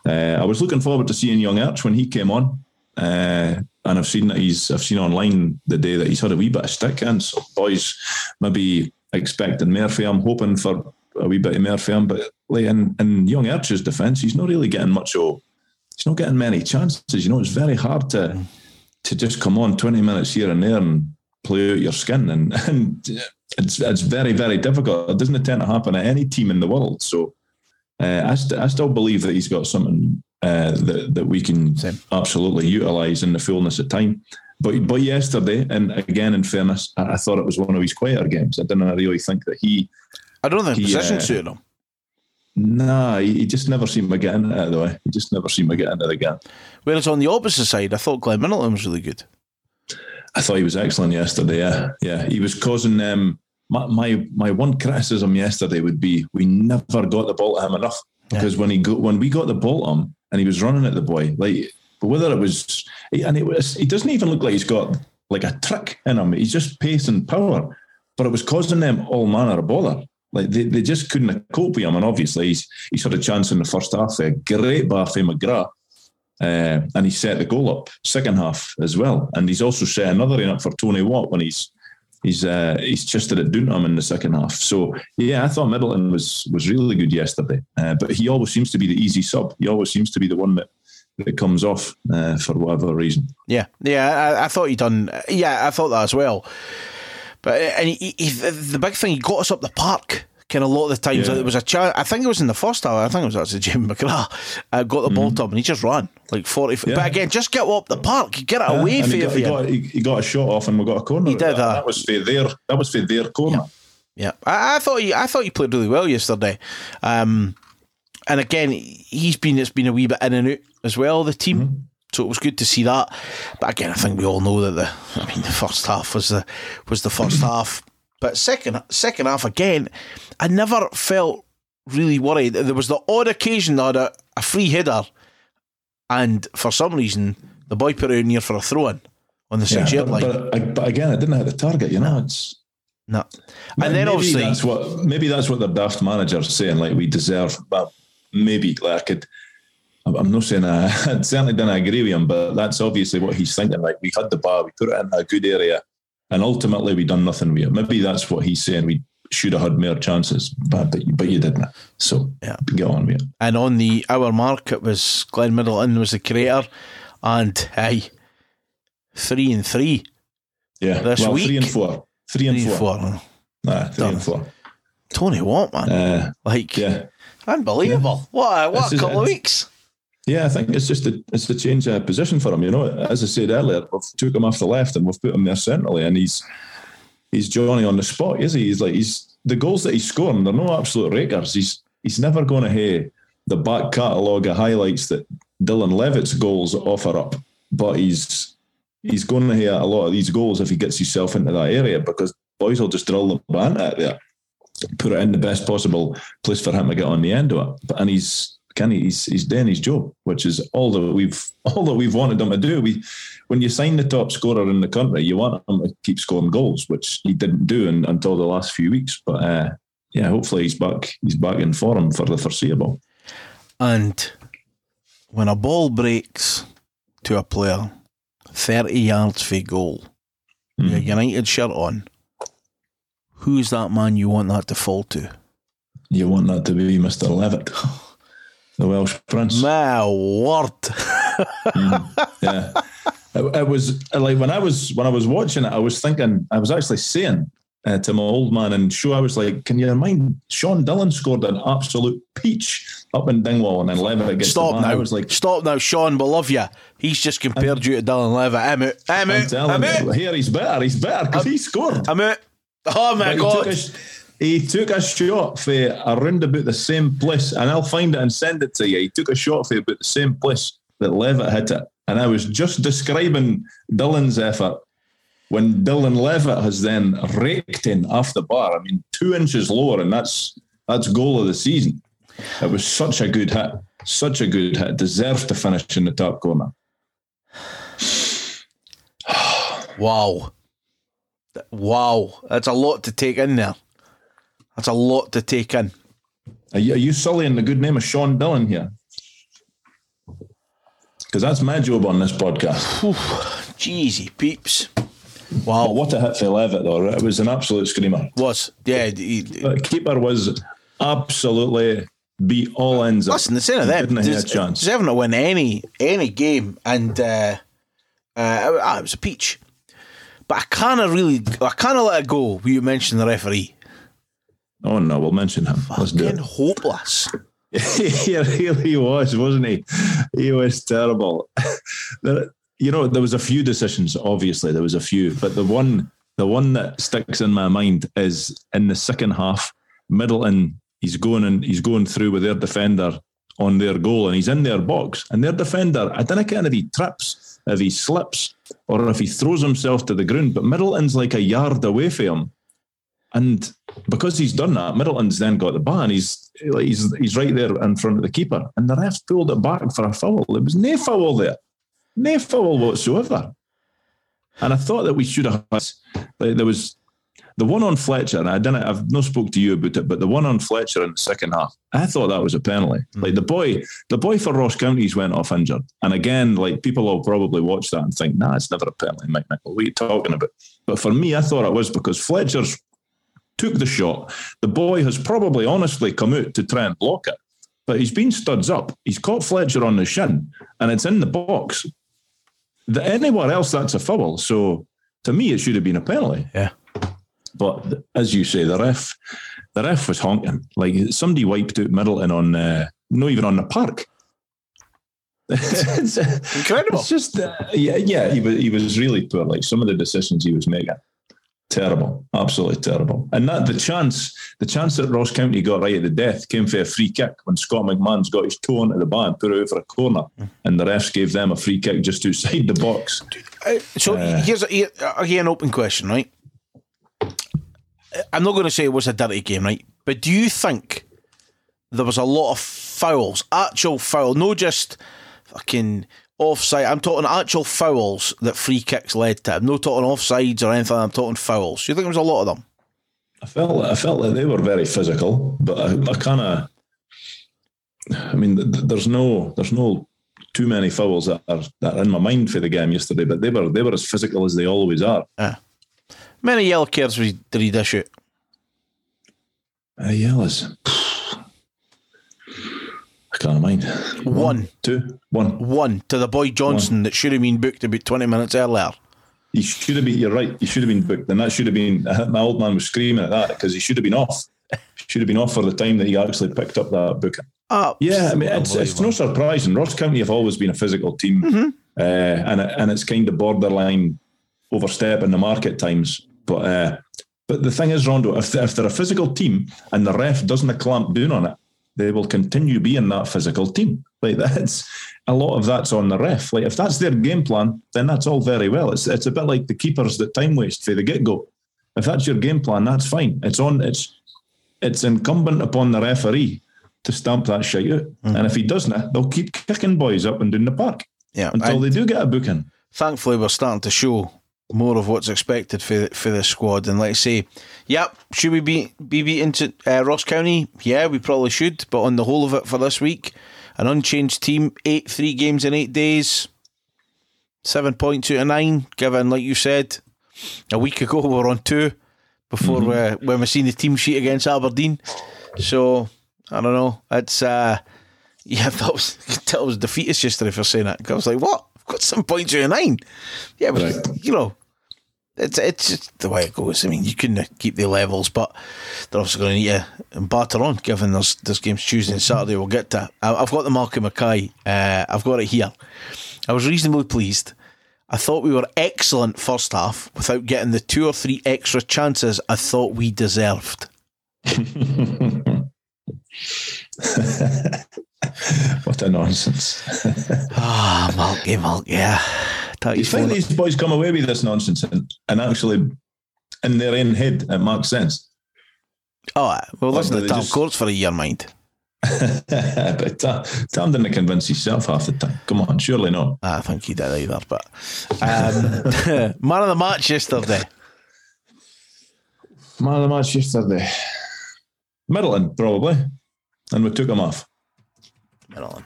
Uh, I was looking forward to seeing Young Arch when he came on, uh, and I've seen that he's I've seen online the day that he's had a wee bit of stick in. So boys maybe expecting for him, hoping for a wee bit of him. But like in, in Young Archer's defence, he's not really getting much. Of, he's not getting many chances. You know, it's very hard to to just come on twenty minutes here and there and play out your skin, and and it's it's very very difficult. It doesn't tend to happen at any team in the world. So uh, I, st- I still believe that he's got something uh, that that we can Same. absolutely utilise in the fullness of time. But but yesterday, and again in fairness, I, I thought it was one of his quieter games. I didn't really think that he. I don't think the he, position uh, suited him. Nah, he, he just never seemed to get into it though. He just never seemed to get into the game. Whereas on the opposite side, I thought Glenn Middleton was really good. I thought he was excellent yesterday. Yeah, yeah, he was causing them. my, my my one criticism yesterday would be we never got the ball to him enough because when he got when we got the ball on and he was running at the boy like whether it was and it was he doesn't even look like he's got like a trick in him. He's just pace and power, but it was causing them all manner of bother. Like they, they just couldn't cope with him, and obviously he's he's had a chance in the first half. A great bar for McGrath. Uh, and he set the goal up second half as well, and he's also set another in up for Tony Watt when he's he's uh, he's down to him in the second half. So yeah, I thought Middleton was was really good yesterday, uh, but he always seems to be the easy sub. He always seems to be the one that that comes off uh, for whatever reason. Yeah, yeah, I, I thought he done. Yeah, I thought that as well. But and he, he, the big thing, he got us up the park. Kind of a lot of the times Yeah. there was a chance. I think it was in the first hour. I think it was actually Jim McGrath uh, got the ball to him and he just ran like forty. Mm-hmm. Yeah. But again, just get up the park, get it away and from he you. he, got, he, he got a shot off, and we got a corner. He did that. that. That was for their that was for their corner. Yeah, I, I thought he, I thought he played really well yesterday. Um, and again, he's been it's been a wee bit in and out as well. The team, Mm-hmm. so it was good to see that. But again, I think we all know that the I mean the first half was the was the first half. But second second half again, I never felt really worried. There was the odd occasion that I had a, a free header, and for some reason the boy put it in here for a throw in on the six yard line. but, but again, it didn't hit the target. You know, it's no, and then maybe obviously that's what maybe that's what the daft manager's saying. Like we deserve, but maybe like I could. I'm not saying I, I certainly don't agree with him, but that's obviously what he's thinking. Like we had the bar, we put it in a good area, and ultimately we done nothing with it. Maybe that's what he's saying. We should have had more chances, but but, but you didn't. So Yeah. get on with it. And on the hour mark, it was Glenn Middleton was the creator, and hey, three and three, Yeah, This well, week- three and four, three and three and four. four. Nah, three Done. and four. Tony Watt, man, Uh, like yeah, unbelievable. What a, what a couple of weeks. Yeah. I think it's just a it's a change of position for him. You know, as I said earlier, we've took him off the left and we've put him there centrally, and he's he's Johnny on the spot, is he? He's like he's the goals that he's scoring. They're no absolute rakers. He's he's never going to hear the back catalogue of highlights that Dylan Levitt's goals offer up, but he's he's going to hear a lot of these goals if he gets himself into that area because boys will just drill the band out there, put it in the best possible place for him to get on the end of it. And he's can he, he's he's doing his job, which is all that we've all that we've wanted him to do. We when you sign the top scorer in the country, you want him to keep scoring goals, which he didn't do in, until the last few weeks. But uh, yeah, hopefully he's back. He's back in form for the foreseeable. And when a ball breaks to a player 30 yards for goal, Hmm. your United shirt on, who's that man you want that to fall to? You want that to be Mister Levitt, the Welsh Prince. My word. yeah. It, it was like when I was when I was watching it, I was thinking, I was actually saying uh, to my old man and show, I was like, "Can you remind Sean Dillon scored an absolute peach up in Dingwall and then Levitt gets Stop now. I was like, Stop now, Sean. We love you. He's just compared you to Dylan Levitt. I'm out. I'm I'm out. I'm out. here he's better. He's better because he scored. I'm out. Oh my But God. He took a shot for around about the same place, and I'll find it and send it to you. He took a shot for about the same place that Levitt hit it. And I was just describing Dylan's effort when Dylan Levitt has then raked in off the bar. I mean, two inches lower, and that's that's goal of the season. It was such a good hit, such a good hit. Deserved to finish in the top corner. Wow. Wow. That's a lot to take in there. That's a lot to take in. Are you, are you sullying the good name of Sean Dillon here? Because that's my job on this podcast. Jeezy peeps. Wow. what a hit for Levitt, though. It was an absolute screamer. Was. Yeah. he- The keeper was absolutely beat all ends. up. Listen, the same of them. Didn't have a chance. Deserving to win any any game, and uh, uh, ah, it was a peach. But I kind of really, I kind of let it go. You mentioned the referee. Oh, no, we'll mention him. Let's do Fucking it. hopeless. he really was, wasn't he? He was terrible. You know, there was a few decisions. Obviously, there was a few, but the one, the one that sticks in my mind is in the second half. Middleton, he's going and he's going through with their defender on their goal, and he's in their box, and their defender. I don't care if he trips, if he slips, or if he throws himself to the ground. But Middleton's like a yard away from him. And because he's done that, Middleton's then got the ball and he's he's he's right there in front of the keeper. And the ref pulled it back for a foul. There was no foul there. No foul whatsoever. And I thought that we should have like there was the one on Fletcher, and I didn't I've not spoke to you about it, but the one on Fletcher in the second half, I thought that was a penalty. Hmm. Like the boy, the boy for Ross Counties went off injured. And again, like people will probably watch that and think, nah, it's never a penalty, Mike Nichol. What are you talking about? But for me, I thought it was because Fletcher's took the shot. The boy has probably honestly come out to try and block it, but he's been studs up. He's caught Fletcher on the shin, and it's in the box. The, anywhere else, that's a foul. So to me, it should have been a penalty. Yeah. But as you say, the ref, the ref was honking. Like somebody wiped out Middleton on, uh, not even on the park. it's, Incredible. it's just, uh, yeah, yeah. He was, he was really poor. Like some of the decisions he was making, terrible, absolutely terrible. And that the chance, the chance that Ross County got right at the death came for a free kick when Scott McMann's got his toe into the bar and put it out for a corner, mm. and the refs gave them a free kick just outside the box. Uh, so uh, here's a, here, uh, again an open question, right? I'm not going to say it was a dirty game, right? But do you think there was a lot of fouls, actual foul, no just fucking offside? I'm talking actual fouls that free kicks led to. I'm not talking offsides or anything. I'm talking fouls. You think there was a lot of them? I felt I felt that they were very physical, but I, I kind of I mean, there's no there's no too many fouls that are that are in my mind for the game yesterday, but they were they were as physical as they always are. Uh, many yellow cards we did he dish out? Uh, yellows. I can't mind. One. two, one. One to the boy Johnson that should have been booked about 20 minutes earlier. He should have been. You're right. He should have been booked, and that should have been. My old man was screaming at that because he should have been off. Should have been off for the time that he actually picked up that booking. Oh, Yeah, I mean, it's, it's no surprising. Ross County have always been a physical team, uh, and it- and it's kind of borderline overstepping the market times. But uh, but the thing is, Rondo, if if they're a physical team and the ref doesn't clamp down on it, they will continue being that physical team. Like that's a lot of that's on the ref. Like if that's their game plan, then that's all very well. It's it's a bit like the keepers that time waste for the get go. If that's your game plan, that's fine. It's on. It's it's incumbent upon the referee to stamp that shit out. Mm-hmm. And if he doesn't, they'll keep kicking boys up and down the park yeah. until and they do get a booking. thankfully, we're starting to show more of what's expected for for the squad. And let's say, yep, should we be be beaten to uh, Ross County? Yeah, we probably should. But on the whole of it for this week, an unchanged team, eight three games in eight days, seven points out of nine. Given, like you said, a week ago we were on two before we, when we seen the team sheet against Aberdeen. So I don't know. It's uh, yeah, that was that was defeatist yesterday for saying that. I was like, what? I've got some points out of nine. Yeah, but Right. you know, it's it's just the way it goes. I mean, you couldn't keep the levels, but they're also going to need to batter on. Given there's there's games Tuesday and Saturday, we'll get to. I've got the Malky Mackay. Uh, I've got it here. I was reasonably pleased. I thought we were excellent first half without getting the two or three extra chances I thought we deserved. what a nonsense. Ah, Malky, Malky, yeah. Thought you he's think these boys come away with this nonsense and, and actually in their own head it makes sense? Oh, well, Or listen do to they Tam just- Courts for a year, mind. but Tam, Tam didn't convince himself half the time. Come on, surely not. I think he did either, but um, man of the match yesterday. Man of the match yesterday. Middleton, probably. And we took him off. Middleton.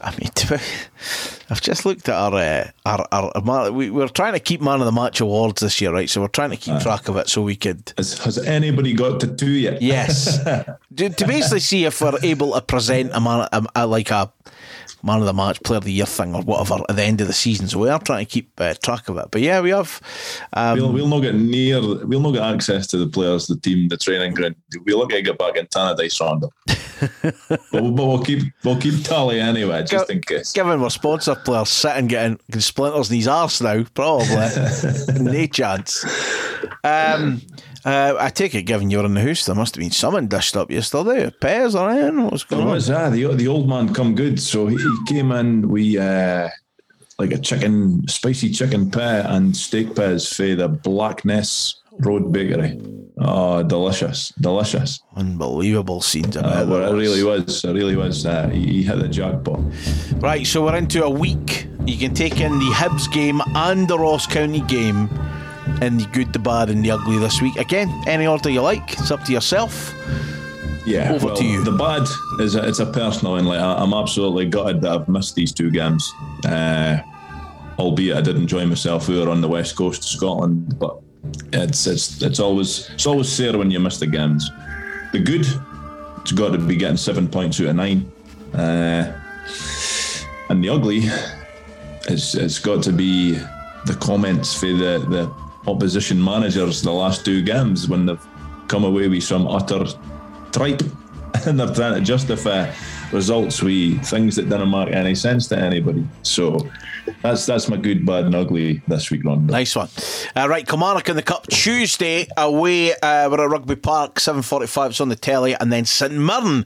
I mean, be, I've just looked at our, uh, our, our, our we, we're trying to keep man of the match awards this year, right? So we're trying to keep track of it so we could, Has, has anybody got to two yet? yes, to, to basically see if we're able to present a man, a, a, like a man of the match, player of the year thing or whatever at the end of the season. So we are trying to keep uh, track of it. But yeah, we have. Um, We'll, we'll not get near, we'll not get access to the players, the team, the training ground. We'll not get back in Tannadice round. but, we'll- but we'll keep we'll keep tally anyway, just in case. Given we're sponsor players sitting getting splinters in his arse now, probably. no chance. Um, uh, I take it, given you're in the house, there must have been someone dished up yesterday. Pears or anything? What's There going on? was ah, the the old man come good. So he, he came in. We uh, like a chicken, spicy chicken pie and steak pies for the Blackness Road Bakery. Oh, delicious, delicious. Unbelievable scenes. Uh, it. well, it really was. It really was. Uh, he, he hit the jackpot. Right, so we're into a week. You can take in the Hibs game and the Ross County game in the good, the bad, and the ugly this week. Again, any order you like. It's up to yourself. Yeah, Over well, to you. The bad is a, it's a personal one. Like I, I'm absolutely gutted that I've missed these two games. Uh, albeit I did enjoy myself. We were on the west coast of Scotland, but it's it's it's always it's always sad when you miss the games. The good, it's got to be getting seven points out of nine, uh, and the ugly, it's it's got to be the comments for the the opposition managers the last two games when they've come away with some utter tripe and they're trying to justify results with things that didn't make any sense to anybody. So that's that's my good, bad, and ugly this week, London. Nice one. Uh, right, Kilmarnock in the Cup Tuesday away. Uh, we're at Rugby Park, 7.45. It's on the telly. And then St Mirren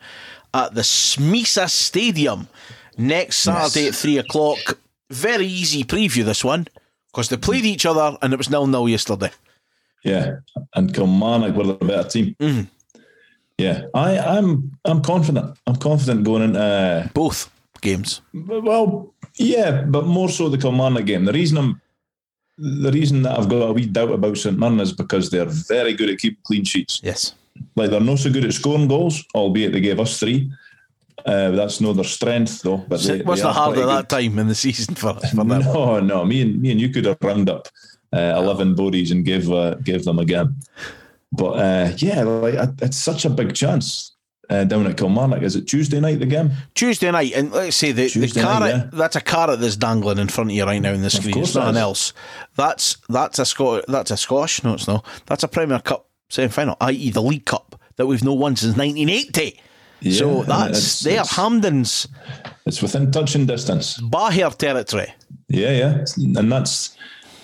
at the Smisa Stadium next Saturday Yes. at 3 o'clock. Very easy preview, this one, because they played each other and it was nil nil yesterday. Yeah, and Kilmarnock were the better team. Yeah, I, I'm I'm confident. I'm confident going into. Uh, Both games. well, yeah, but more so the Kilmarnock game. The reason I'm the reason that I've got a wee doubt about St Mirren is because they're very good at keeping clean sheets. Yes. Like they're not so good at scoring goals, albeit they gave us three. Uh, that's no their strength though. But they, What's they the hard at that time in the season for, for them? No, no. Me and me and you could have round up uh, eleven bodies and give uh, give them a game. But uh, yeah, like it's such a big chance uh, down at Kilmarnock. Is it Tuesday night the game? Tuesday night, and let's say the, the carrot, night, yeah. that's a carrot that's dangling in front of you right now in the screen. course It's nothing else. That's that's a Scot that's a Scottish, no it's not. That's a Premier Cup semi final, i.e. the League Cup that we've not won since nineteen eighty. Yeah, so that's it's- they are it's- Hampden's It's within touching distance. Bahir territory. Yeah, yeah, and that's.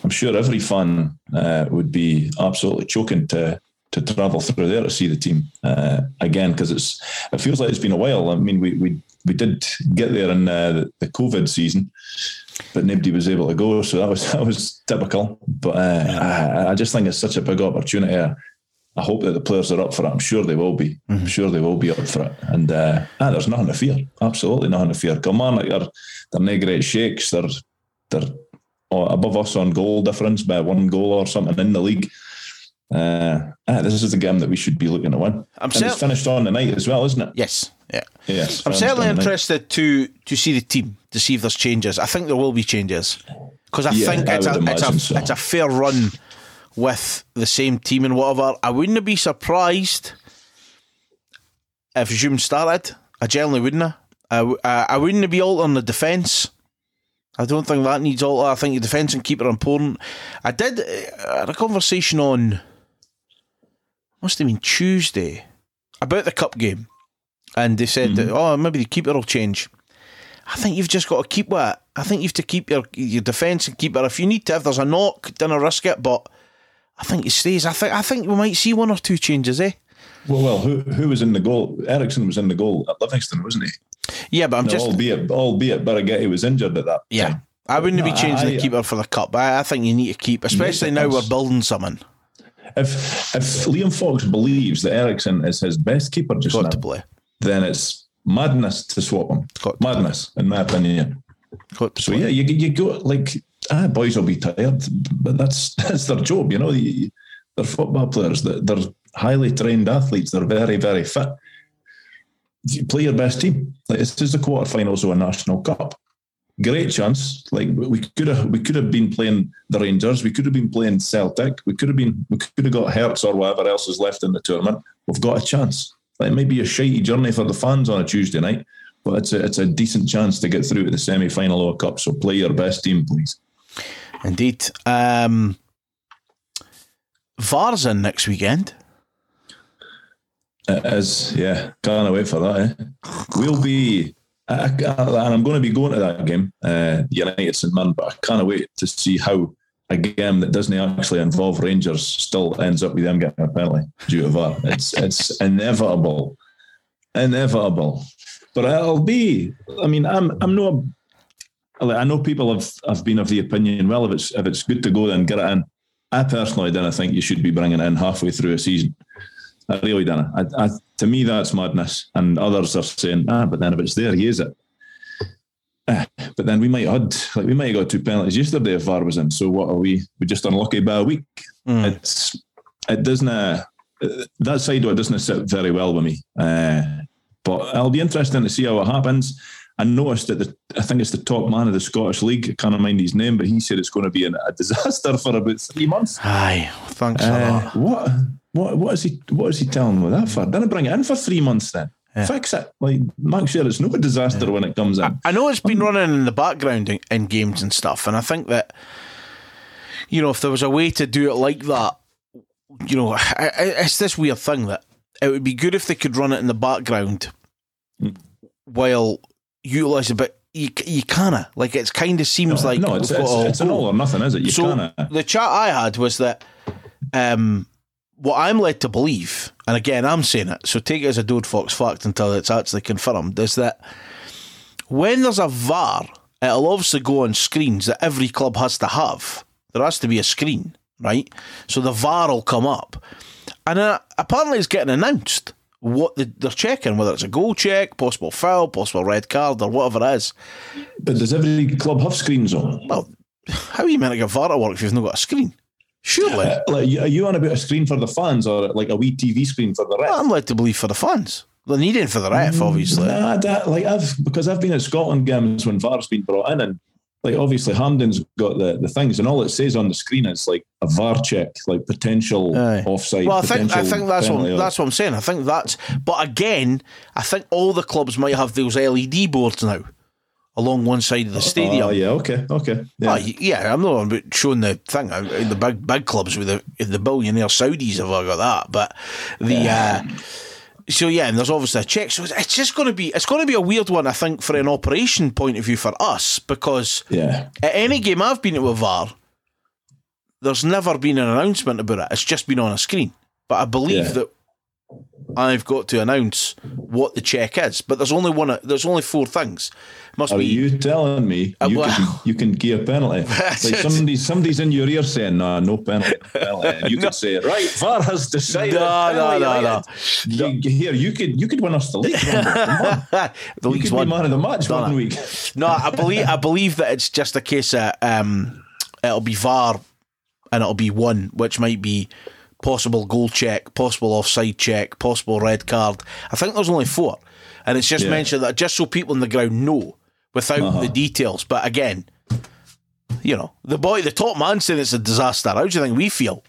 I'm sure every fan uh, would be absolutely choking to to travel through there to see the team uh, again because it's it feels like it's been a while. I mean, we we we did get there in uh, the, the COVID season, but nobody was able to go, so that was that was typical. But uh, I, I just think it's such a big opportunity. I, hope that the players are up for it. I'm sure they will be. I'm sure they will be up for it. And uh, ah, there's nothing to fear. Absolutely nothing to fear. Kilmarnock are they're no great shakes. They're they're oh, above us on goal difference by one goal or something in the league. Uh, ah, this is the game that we should be looking to win. I'm and it's finished on the night as well, isn't it? Yes, yeah. Yes. I'm certainly on the night. interested to to see the team to see if there's changes. I think there will be changes because I Yeah, think I it's a it's a so. it's a fair run with the same team and whatever. I wouldn't be surprised if Djoum started. I generally wouldn't. I, I, I wouldn't be altering the defence. I don't think that needs all. I think the defence and keeper are important. I did uh, I had a conversation on must have been Tuesday about the cup game, and they said that oh maybe the keeper will change. I think you've just got to keep that. I think you've to keep your your defence and keeper. If you need to, if there's a knock, don't risk it. But I think he stays. I think I think we might see one or two changes, eh? Well, well, who who was in the goal? Eriksson was in the goal at Livingston, wasn't he? Yeah, but I'm No, just albeit albeit Birighitti was injured at that. yeah. time. I wouldn't be No, changing the I- keeper for the cup. I, I think you need to keep, especially now we're building someone. If if Liam Fox believes that Eriksson is his best keeper just Got now, to play. then it's madness to swap him. Got madness, in my opinion. Got So yeah, you you go like ah, boys will be tired, but that's that's their job. You know, they're football players. They're, highly trained athletes. They're very very fit. You play your best team. Like this is the quarterfinals of a national cup. Great chance. Like we could have we could have been playing the Rangers. We could have been playing Celtic. We could have been we could have got Hearts or whatever else is left in the tournament. We've got a chance. Like it may be a shitey journey for the fans on a Tuesday night, but it's a it's a decent chance to get through to the semi final of a cup. So play your best team, please. Indeed. Um, VAR's in next weekend. It is, yeah. Can't wait for that. Eh? We'll be, and I'm going to be going to that game, uh, United St Man, but I can't wait to see how a game that doesn't actually involve Rangers still ends up with them getting a penalty due to VAR. It's it's inevitable, inevitable. But I'll be. I mean, I'm I'm no. I know people have, have been of the opinion. Well, if it's if it's good to go, then get it in. I personally don't think you should be bringing it in halfway through a season. I really don't. I, I, to me, that's madness. And others are saying, ah, but then if it's there, he is it. Ah, but then we might had like we might have got two penalties yesterday if VAR was in. So what are we? We just unlucky by a week. It's it doesn't uh, that side of it doesn't sit very well with me. Uh, but it'll be interesting to see how it happens. I noticed that the, I think it's the top man of the Scottish League. I can't mind his name, but he said it's going to be an, a disaster for about three months. Aye, thanks Uh, what what what is he what is he telling with that for? Didn't bring it in for three months then. Fix it. Like make sure it's not a disaster when it comes in. I know it's been running in the background in, in games and stuff, and I think that you know if there was a way to do it like that, you know, I, I, it's this weird thing that it would be good if they could run it in the background while utilising, but you you canna like it kind of seems like no, it's, it's, it's an all or nothing, is it? You so can't. the chat I had was that um, what I'm led to believe, and again I'm saying it, so take it as a Dode Fox fact until it's actually confirmed, is that when there's a VAR, it'll obviously go on screens that every club has to have. There has to be a screen, right? So the VAR will come up, and uh, apparently it's getting announced what the, they're checking, whether it's a goal check, possible foul, possible red card, or whatever it is. But does every club have screens on? Well, how are you meant to get VAR to work if you've not got a screen? Surely. Like, are you on about a screen for the fans or like a wee TV screen for the rest? I'm led to believe for the fans. They're needing for the ref, Mm, obviously. Nah, that, like I've because I've been at Scotland games when VAR's been brought in, and like obviously Hampden's got the, the things, and all it says on the screen is like a VAR check, like potential Aye. offside. Well, I think I think that's what that's what I'm saying. I think that's. But again, I think all the clubs might have those LED boards now along one side of the uh, stadium. Oh yeah, okay, okay, yeah. Oh, yeah, I'm not about showing the thing. I- The big big clubs with the the billionaire Saudis have all got that, but the uh, so yeah, and there's obviously a check. So it's- just going to be it's going to be a weird one, I think, for an operation point of view for us because yeah. at any game I've been to with VAR, there's never been an announcement about it. It's just been on a screen. But I believe Yeah. that I've got to announce what the check is. But there's only one. There's only four things. Must Are be you telling me Uh, you, well- can, you can give a penalty? like somebody's somebody's in your ear saying, "No, no penalty." Penalty. And you could say, "Right, VAR has decided." No, no, penalty, no, right? no. Here, you could you could win us the league. The You league's could be one. man of the match Done one it. week. No, I believe I believe that it's just a case of um, it'll be VAR and it'll be one, which might be possible goal check, possible offside check, possible red card. I think there's only four, and it's just Yeah. mentioned that just so people on the ground know without the details. But again, you know, the boy, the top man saying it's a disaster. How do you think we feel?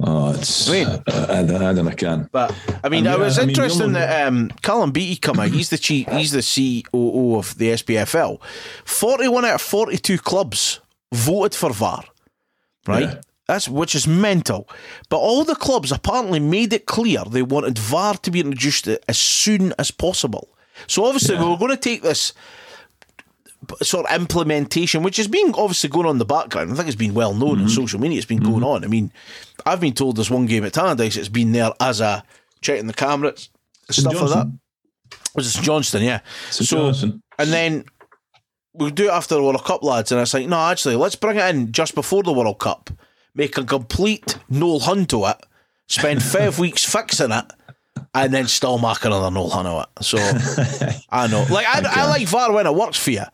Oh, it's. I I, mean- I, I don't know, I can. But I mean, And it yeah, was I mean, interesting only- that um, Calum Beattie come out. He's the chief, he's the COO of the SPFL. Forty-one out of forty-two clubs voted for VAR, right? Yeah. That's which is mental. But all the clubs apparently made it clear they wanted VAR to be introduced as soon as possible. So obviously we were going to take this sort of implementation, which has been obviously going on in the background. I think it's been well known Mm-hmm. on social media. It's been going on. I mean, I've been told there's one game at Tannadice it's been there as a checking the cameras, stuff like that. Was it Johnston? Yeah. St so, Johnstone. and then we'll do it after the World Cup, lads. And I was like, no, actually, let's bring it in just before the World Cup, make a complete Noel Hunt to it, spend five weeks fixing it, and then still mark another Noel Hunt on it. So I know, like I, I like VAR when it works for you,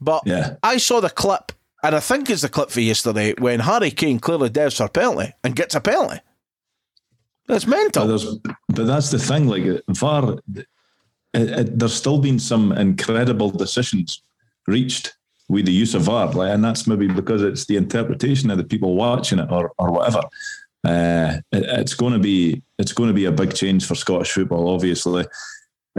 but Yeah. I saw the clip, and I think it's the clip for yesterday when Harry Kane clearly devs for a penalty and gets a penalty. That's mental. there's, but that's the thing. Like VAR, it, it, there's still been some incredible decisions reached with the use of VAR, like, and that's maybe because it's the interpretation of the people watching it or or whatever. Uh, it, it's going to be it's going to be a big change for Scottish football. Obviously,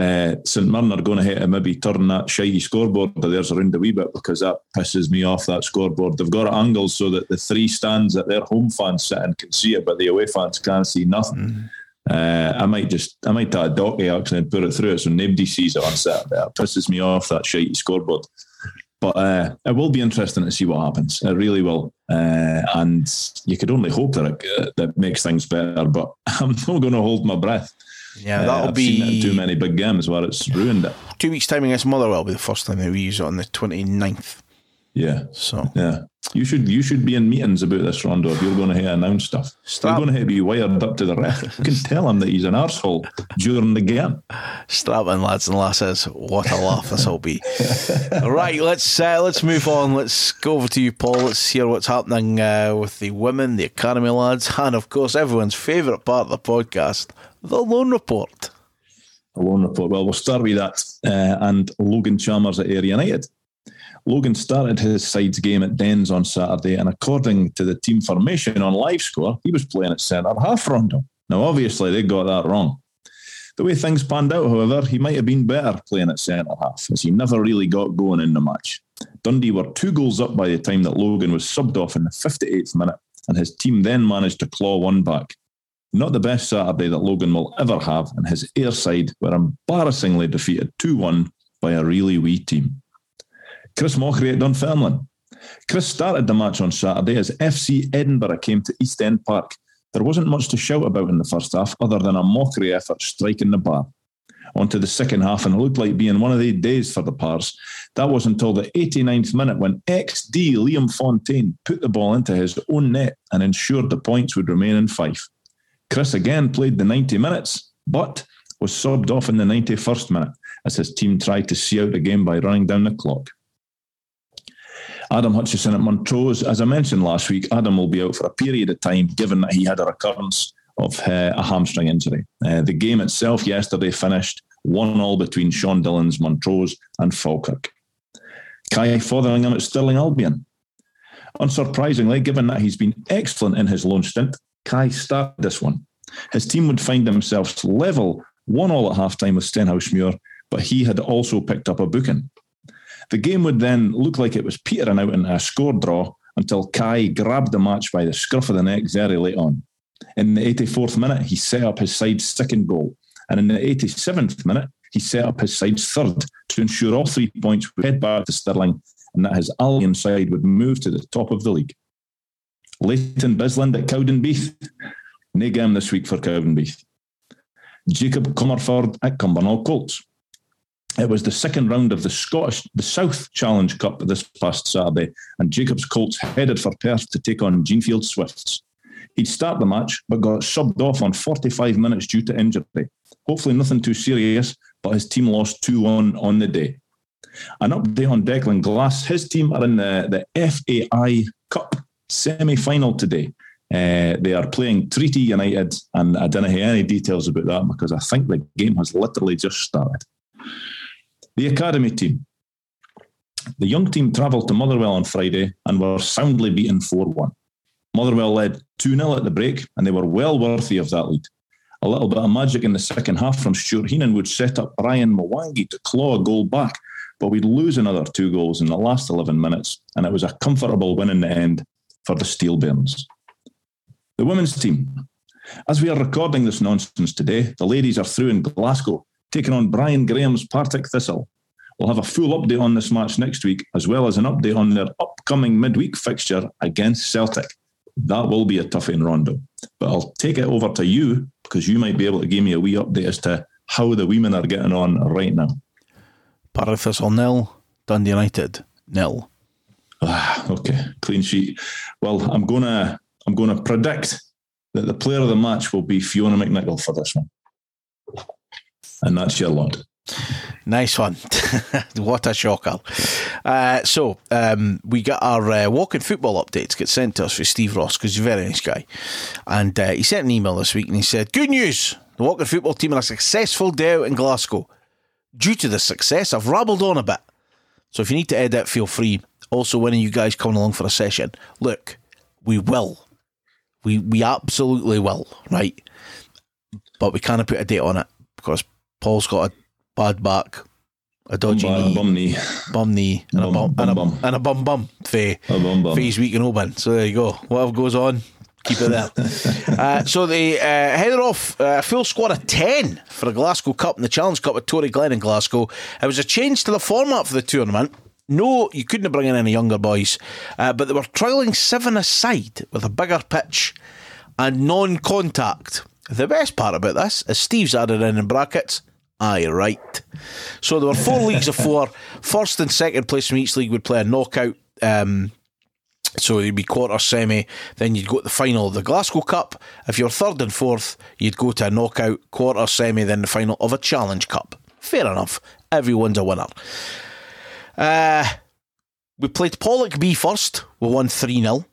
uh, St Mirren are going to have to maybe turn that shiny scoreboard of theirs around a wee bit because that pisses me off. That scoreboard, they've got it angled so that the three stands that their home fans sit in can see it, but the away fans can't see nothing. Uh, I might just, I might take a docky action and put it through it so nobody sees it on Saturday. It pisses me off that shitey scoreboard. But uh, it will be interesting to see what happens. It really will, uh, and you could only hope that it that makes things better. But I'm not going to hold my breath. yeah, Uh, that'll I've seen it in be too many big games where it's ruined it. two weeks' time against Motherwell will be the first time that we use it on the 29th. Yeah, So yeah. You should you should be in meetings about this, Rondo. If you're going to announce stuff, Stop. you're going to be wired up to the ref. You can tell him that he's an arsehole during the game. strap in, lads and lasses. What a laugh this will be. right, let's uh, let's move on. Let's go over to you, Paul. Let's hear what's happening uh, with the women, the academy lads, and of course everyone's favourite part of the podcast, the loan report. Loan report. Well, we'll start with that. Uh, and Logan Chalmers at Ayr United. Logan started his side's game at Dens on Saturday, and according to the team formation on live score, he was playing at centre half rondo. Now, obviously, they got that wrong. The way things panned out, however, he might have been better playing at centre half, as he never really got going in the match. Dundee were two goals up by the time that Logan was subbed off in the 58th minute, and his team then managed to claw one back. Not the best Saturday that Logan will ever have, and his Ayr side were embarrassingly defeated 2 1 by a really wee team. Chris Mochrie at Dunfermline. Chris started the match on Saturday as FC Edinburgh came to East End Park. There wasn't much to shout about in the first half other than a Mochrie effort striking the bar. On to the second half, and it looked like being one of the days for the Pars. That was until the 89th minute when XD Liam Fontaine put the ball into his own net and ensured the points would remain in Fife. Chris again played the 90 minutes, but was subbed off in the 91st minute as his team tried to see out the game by running down the clock. Adam Hutchison at Montrose, as I mentioned last week, Adam will be out for a period of time given that he had a recurrence of uh, a hamstring injury. Uh, the game itself yesterday finished one all between Sean Dillon's Montrose and Falkirk. Kai Fotheringham at Stirling Albion. Unsurprisingly, given that he's been excellent in his loan stint, Kai started this one. His team would find themselves level, one all at halftime with Stenhousemuir, but he had also picked up a booking. The game would then look like it was petering out into a score draw until Kai grabbed the match by the scruff of the neck very late on. In the 84th minute, he set up his side's second goal. And in the 87th minute, he set up his side's third to ensure all three points would head back to Stirling and that his Albion side would move to the top of the league. Leighton Bisland at Cowdenbeath. No game this week for Cowdenbeath. Jacob Comerford at Cumbernauld Colts. It was the second round of the Scottish, the South Challenge Cup this past Saturday, and Jacob's Colts headed for Perth to take on Jeanfield Swifts. He'd start the match, but got subbed off on 45 minutes due to injury. Hopefully, nothing too serious, but his team lost 2 1 on the day. An update on Declan Glass. His team are in the, the FAI Cup semi final today. Uh, they are playing Treaty United, and I don't have any details about that because I think the game has literally just started. The academy team. The young team travelled to Motherwell on Friday and were soundly beaten 4 1. Motherwell led 2 0 at the break, and they were well worthy of that lead. A little bit of magic in the second half from Stuart Heenan would set up Brian Mwangi to claw a goal back, but we'd lose another two goals in the last 11 minutes, and it was a comfortable win in the end for the Steel Bairns. The women's team. As we are recording this nonsense today, the ladies are through in Glasgow, taking on Brian Graham's Partick Thistle. We'll have a full update on this match next week, as well as an update on their upcoming midweek fixture against Celtic. That will be a toughie in Rondo. But I'll take it over to you because you might be able to give me a wee update as to how the women are getting on right now. Partick Thistle nil, Dundee United nil. Ah, okay, clean sheet. Well, I'm gonna I'm gonna predict that the player of the match will be Fiona McNichol for this one, and that's your lot. Nice one. what a shocker. Uh, so, um, we got our uh, walking football updates get sent to us from Steve Ross because he's a very nice guy. And uh, he sent an email this week and he said, Good news! The walking football team had a successful day out in Glasgow. Due to the success, I've rabbled on a bit. So, if you need to edit, feel free. Also, when are you guys coming along for a session? Look, we will. We, we absolutely will, right? But we can't put a date on it because Paul's got a bad back, a dodgy bum, knee, bum knee, bum knee, and Bum- a bum, bum and, a, bum. and a bum bum for, A bum bum. for his week in Oban. So there you go. Whatever goes on, keep it there. uh, so they uh, headed off uh, a full squad of 10 for the Glasgow Cup and the Challenge Cup at Toryglen in Glasgow. It was a change to the format for the tournament. No, you couldn't bring in any younger boys, uh, but they were trialling seven aside with a bigger pitch and non contact. The best part about this is Steve's added in in brackets. Aye, right. So there were four leagues of four. First and second place from each league would play a knockout. Um, so it'd be quarter, semi, then you'd go to the final of the Glasgow Cup. If you're third and fourth, you'd go to a knockout, quarter, semi, then the final of a Challenge Cup. Fair enough. Everyone's a winner. Uh, we played Pollock B first. We won 3 0.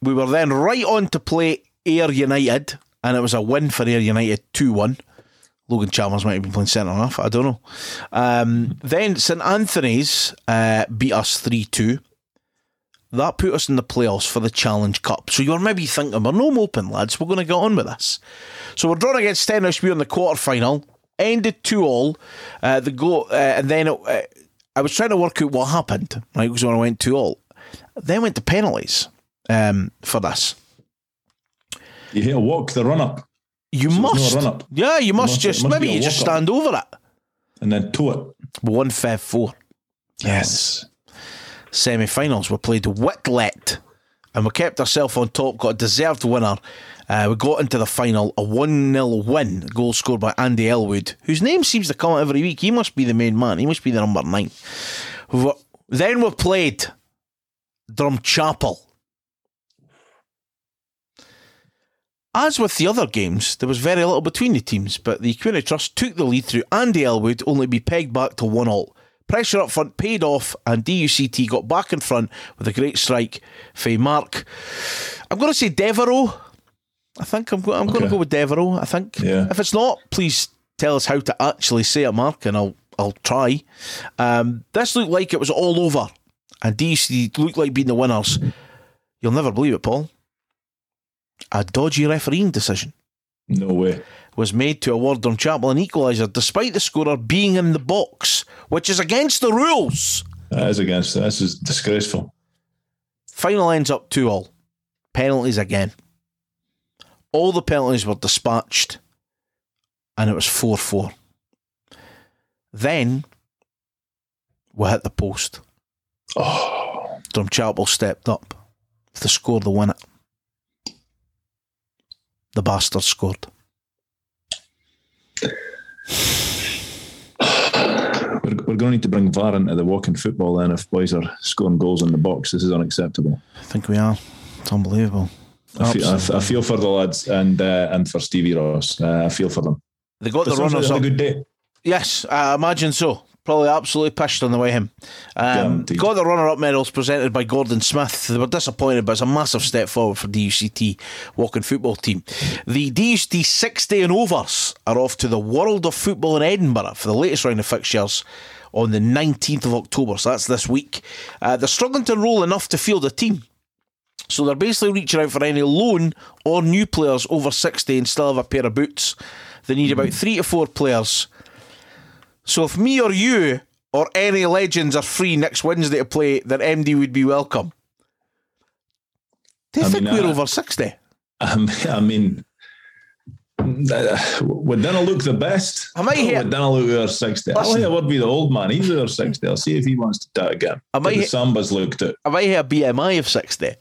We were then right on to play Ayr United, and it was a win for Ayr United 2 1. Logan Chalmers might have been playing centre half, I don't know. Um, then St Anthony's uh, beat us 3 2. That put us in the playoffs for the Challenge Cup. So you're maybe thinking, we're no moping, lads. We're going to get on with this. So we're drawn against Stenhousemuir in the quarter final. Ended 2 all. Uh, the go, uh, and then it, uh, I was trying to work out what happened, right? Because when I went 2 all, then went to penalties um, for this. You hit a walk the run up You So must. Yeah, you must must- just, must maybe you just stand over it. and then toe it. 154. Yes. Semi finals, we played Whitlet and we kept ourselves on top, got a deserved winner. Uh, we got into the final, a 1 0 win, goal scored by Andy Elwood, whose name seems to come out every week. He must be the main man, he must be the number nine. Then we played Drumchapel. As with the other games, there was very little between the teams, but the Community Trust took the lead through Andy Elwood, only to be pegged back to one all. Pressure up front paid off, and DUCT got back in front with a great strike for Mark. I'm going to say Devereaux. I think I'm, go- I'm going to go with Devereaux. I think. Yeah. If it's not, please tell us how to actually say it, Mark, and I'll I'll try. Um, this looked like it was all over, and DC looked like being the winners. You'll never believe it, Paul. A dodgy refereeing decision No way. was made to award Drumchapel an equaliser despite the scorer being in the box, which is against the rules. That is against. This is disgraceful. Final ends up 2 all. Penalties again. All the penalties were dispatched, and it was 4 4. Then we hit the post. Oh, Drumchapel stepped up to score the winner. The bastard scored. we're, going to need to bring VAR into the walking football then if boys are scoring goals in the box. This is unacceptable. I think we are. It's unbelievable. I feel, I, feel for the lads and uh, and for Stevie Ross. Uh, I feel for them. They got the runners up. a good day. Yes, I imagine so. Probably absolutely pissed on the way home. Um, Guaranteed. got the runner-up medals presented by Gordon Smith. They were disappointed, but it's a massive step forward for DUCT walking football team. The DUCT 60 and overs are off to the World of Football in Edinburgh for the latest round of fixtures on the 19th of October. So that's this week. Uh, they're struggling to enrol enough to field a team. So they're basically reaching out for any loan or new players over 60 and still have a pair of boots. They need about three to four players. So if me or you or any legends are free next Wednesday to play, then MD would be welcome. Do you I think mean, we're uh, over 60? Um, I mean, would Dinner look the best? I might hear- Would Dinner look over 60? I'll Listen. hear what be the old man. He's over 60. I'll see if he wants to do it again. I might the hear- Sambas looked at. I might hit a BMI of 60.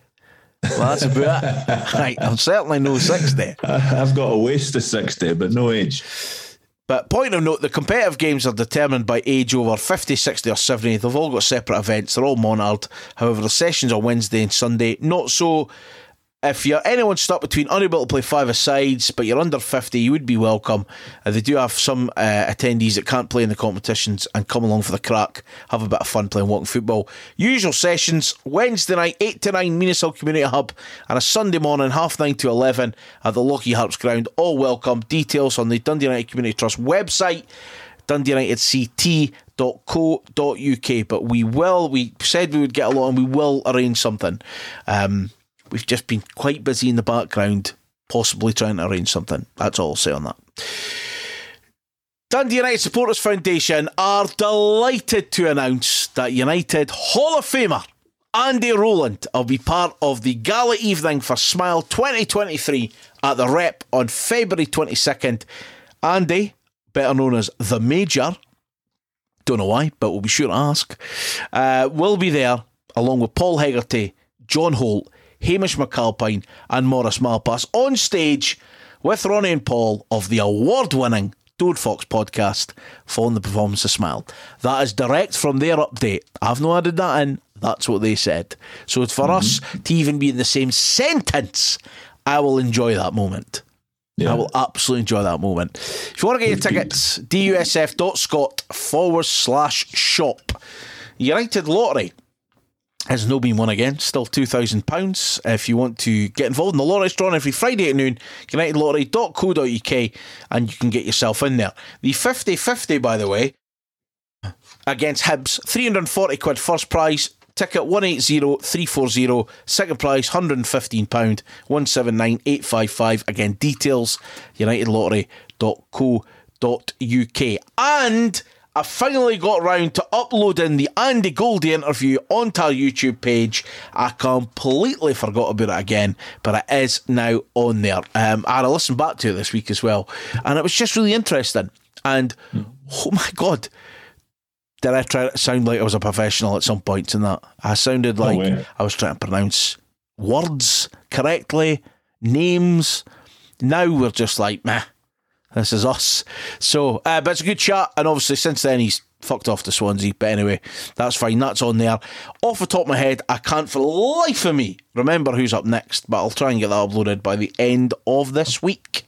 Well, that's about it. Right, I'm certainly no 60. I've got a waist of 60, but no age. But point of note, the competitive games are determined by age over 50, 60 or 70. They've all got separate events. They're all monitored. However, the sessions are Wednesday and Sunday. Not so if you're anyone stuck between unable to play five sides, but you're under 50, you would be welcome. Uh, they do have some uh, attendees that can't play in the competitions and come along for the crack, have a bit of fun playing walking football. Usual sessions Wednesday night, 8 to 9, Menzieshill Community Hub, and a Sunday morning, half 9 to 11 at the Lochee Harps Ground. All welcome. Details on the Dundee United Community Trust website dundee.unitedct.co.uk. But we will, we said we would get along, we will arrange something. Um, we've just been quite busy in the background, possibly trying to arrange something. That's all I'll say on that. Dundee United Supporters Foundation are delighted to announce that United Hall of Famer Andy Rowland will be part of the gala evening for Smile 2023 at the Rep on February 22nd. Andy, better known as The Major, don't know why, but we'll be sure to ask, uh, will be there along with Paul Hegarty, John Holt, Hamish McAlpine, and Maurice Malpas on stage with Ronnie and Paul of the award winning Dode Fox podcast following the performance of Smile. That is direct from their update. I've not added that in. That's what they said. So it's for mm-hmm. us to even be in the same sentence, I will enjoy that moment. Yeah. I will absolutely enjoy that moment. If you want to get your tickets, dusf.scot forward slash shop. United Lottery has no been won again. Still £2,000. If you want to get involved in the lottery, it's drawn every Friday at noon. UnitedLottery.co.uk and you can get yourself in there. The 50 50, by the way, against Hibs, 340 quid first prize. Ticket 180340, second prize £115, 179855. Again, details unitedlottery.co.uk. And I finally got round to uploading the Andy Goldie interview onto our YouTube page. I completely forgot about it again, but it is now on there. Um, I had to listen back to it this week as well, and it was just really interesting. And oh my god, did I try to sound like I was a professional at some points in that? I sounded like way. I was trying to pronounce words correctly, names. Now we're just like, meh, this is us. So, uh, but it's a good chat. And obviously, since then, he's fucked off to Swansea. But anyway, that's fine. That's on there. Off the top of my head, I can't for the life of me remember who's up next, but I'll try and get that uploaded by the end of this week.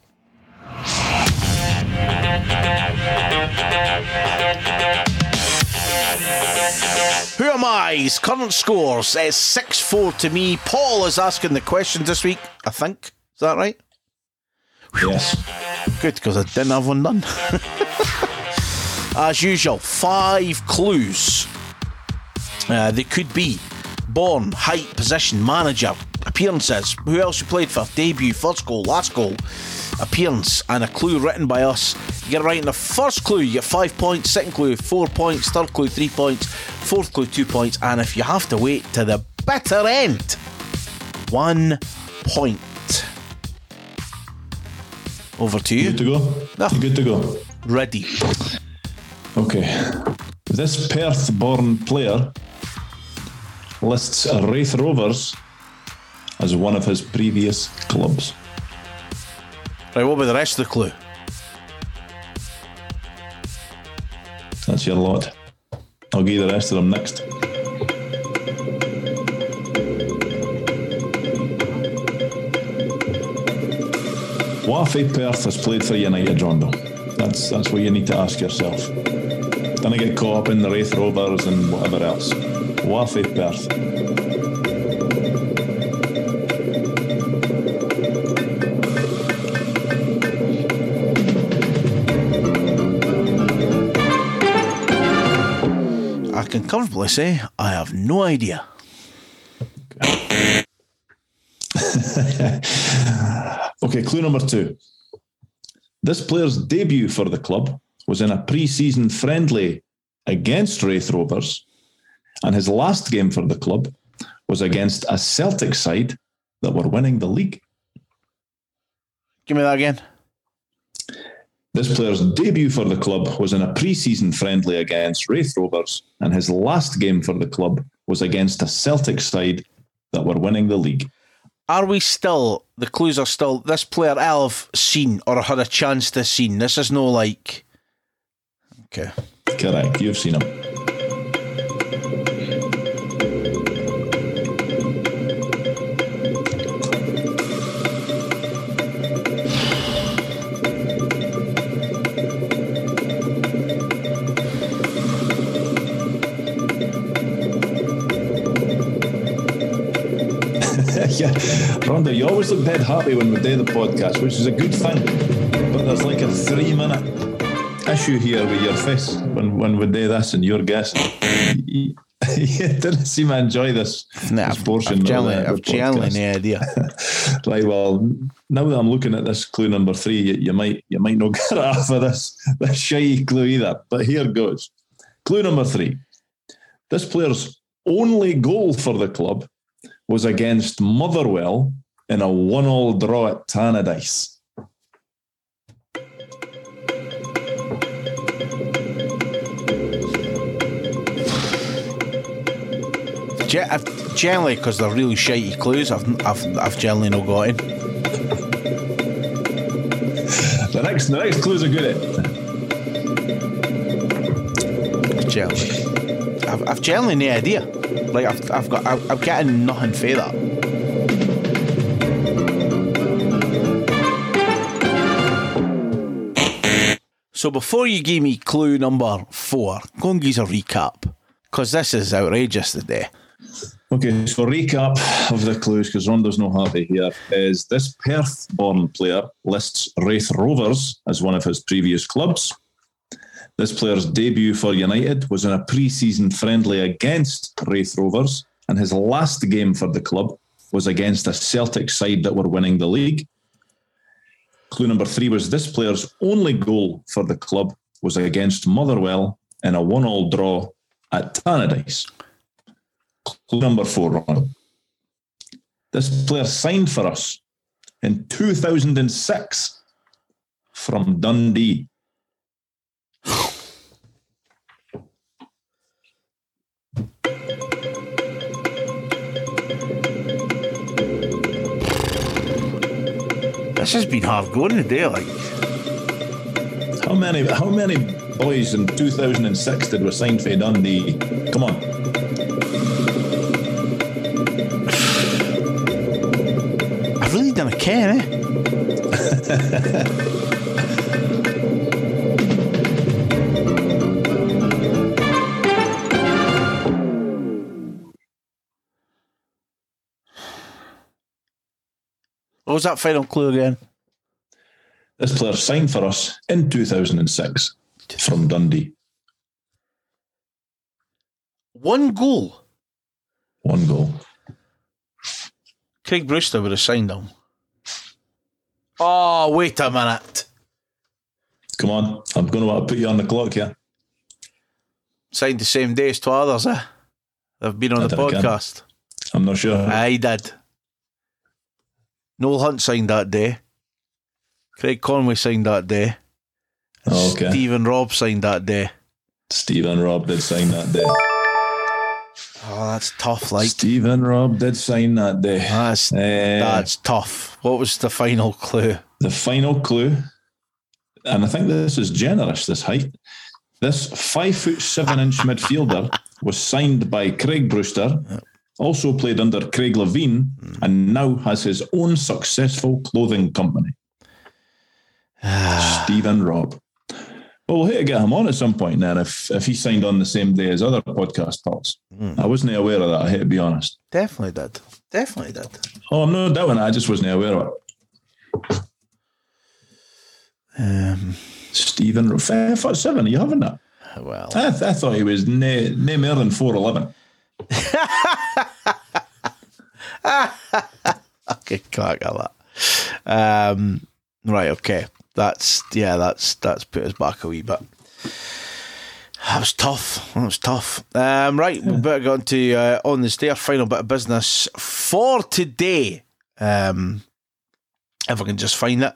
Who am I's current scores? It's 6 4 to me. Paul is asking the questions this week, I think. Is that right? Yes. Good, because I didn't have one done. As usual, five clues. Uh, they could be born, height, position, manager, appearances, who else you played for, debut, first goal, last goal, appearance, and a clue written by us. You get it right in the first clue, you get five points, second clue, four points, third clue, three points, fourth clue, two points, and if you have to wait to the bitter end, one point. Over to you. Good to go? You good to go? Ready. Okay. This Perth born player lists Raith Rovers as one of his previous clubs. Right, what about the rest of the clue? That's your lot. I'll give you the rest of them next. Wafi Perth has played for United, Rondo. That's that's what you need to ask yourself. Don't get caught up in the Raith Rovers and whatever else. Wafi Perth. I can comfortably say I have no idea. Okay, clue number two. This player's debut for the club was in a pre season friendly against Raith Rovers, and his last game for the club was against a Celtic side that were winning the league. Give me that again. This player's debut for the club was in a pre season friendly against Raith Rovers, and his last game for the club was against a Celtic side that were winning the league. Are we still, the clues are still, this player I'll have seen or had a chance to seen. This is no like. Okay. Correct, you've seen him. You always look dead happy when we do the podcast, which is a good thing. But there's like a three minute issue here with your face when, when we do this and you're guessing. you didn't seem to enjoy this, Nah, this portion I've of the, I've podcast. no idea. Right, well, now that I'm looking at this clue number three, you, you might you might not get it off of this this shy clue either. But here goes. Clue number three. This player's only goal for the club was against Motherwell in a one-all draw at Tannadice. I've, generally, because they're really shitey clues, I've, I've, I've generally not got in. The next the next clues are good. At. Generally. I've, I've generally no idea. Like, I've, I've got, I've, I'm getting nothing for that. So before you give me clue number four, go and give us a recap. Because this is outrageous today. Okay, so recap of the clues because Rondo's no happy here is this Perth-born player lists Raith Rovers as one of his previous clubs. This player's debut for United was in a pre-season friendly against Raith Rovers, and his last game for the club was against a Celtic side that were winning the league. Clue number three was this player's only goal for the club was against Motherwell in a one-all draw at Tannadice. Clue number four, Ron. This player signed for us in 2006 from Dundee. This has been hard going today, like. How many how many boys in 2006 did we sign for Dundee? Come on. I really done a care, eh? was that final clue again? This player signed for us in 2006 from Dundee. One goal. One goal. Craig Brewster would have signed him. Oh, wait a minute. Come on, I'm going to want to put you on the clock here. Signed the same day as two others, eh? They've been on I the podcast. I'm not sure. I did. Noel Hunt signed that day. Craig Conway signed that day. Oh, okay. Stephen Robb signed that day. Stephen Robb did sign that day. Oh, that's tough. Like Stephen Robb did sign that day. that's Eh, that's tough. What was the final clue? the final clue, and I think this is generous, this height. This five foot seven inch midfielder was signed by Craig Brewster, also played under Craig Levein, mm. and now has his own successful clothing company. Ah. Stephen Robb. Well, we'll have to get him on at some point then if, if he signed on the same day as other podcast pals. Hmm. I wasn't aware of that, I hate to be honest. Definitely did. Definitely did. Oh, I'm not doubting it, I just wasn't aware of it. Um, Stephen Robb, five foot seven, are you having that? well, I, th- I thought he was no, no more than 4'11. Okay, can't get that. Um, right, okay. That's yeah, that's that's put us back a wee bit. That was tough. That was tough. Um, right, we better get on to uh, on this day, our final bit of business for today. Um, if I can just find it.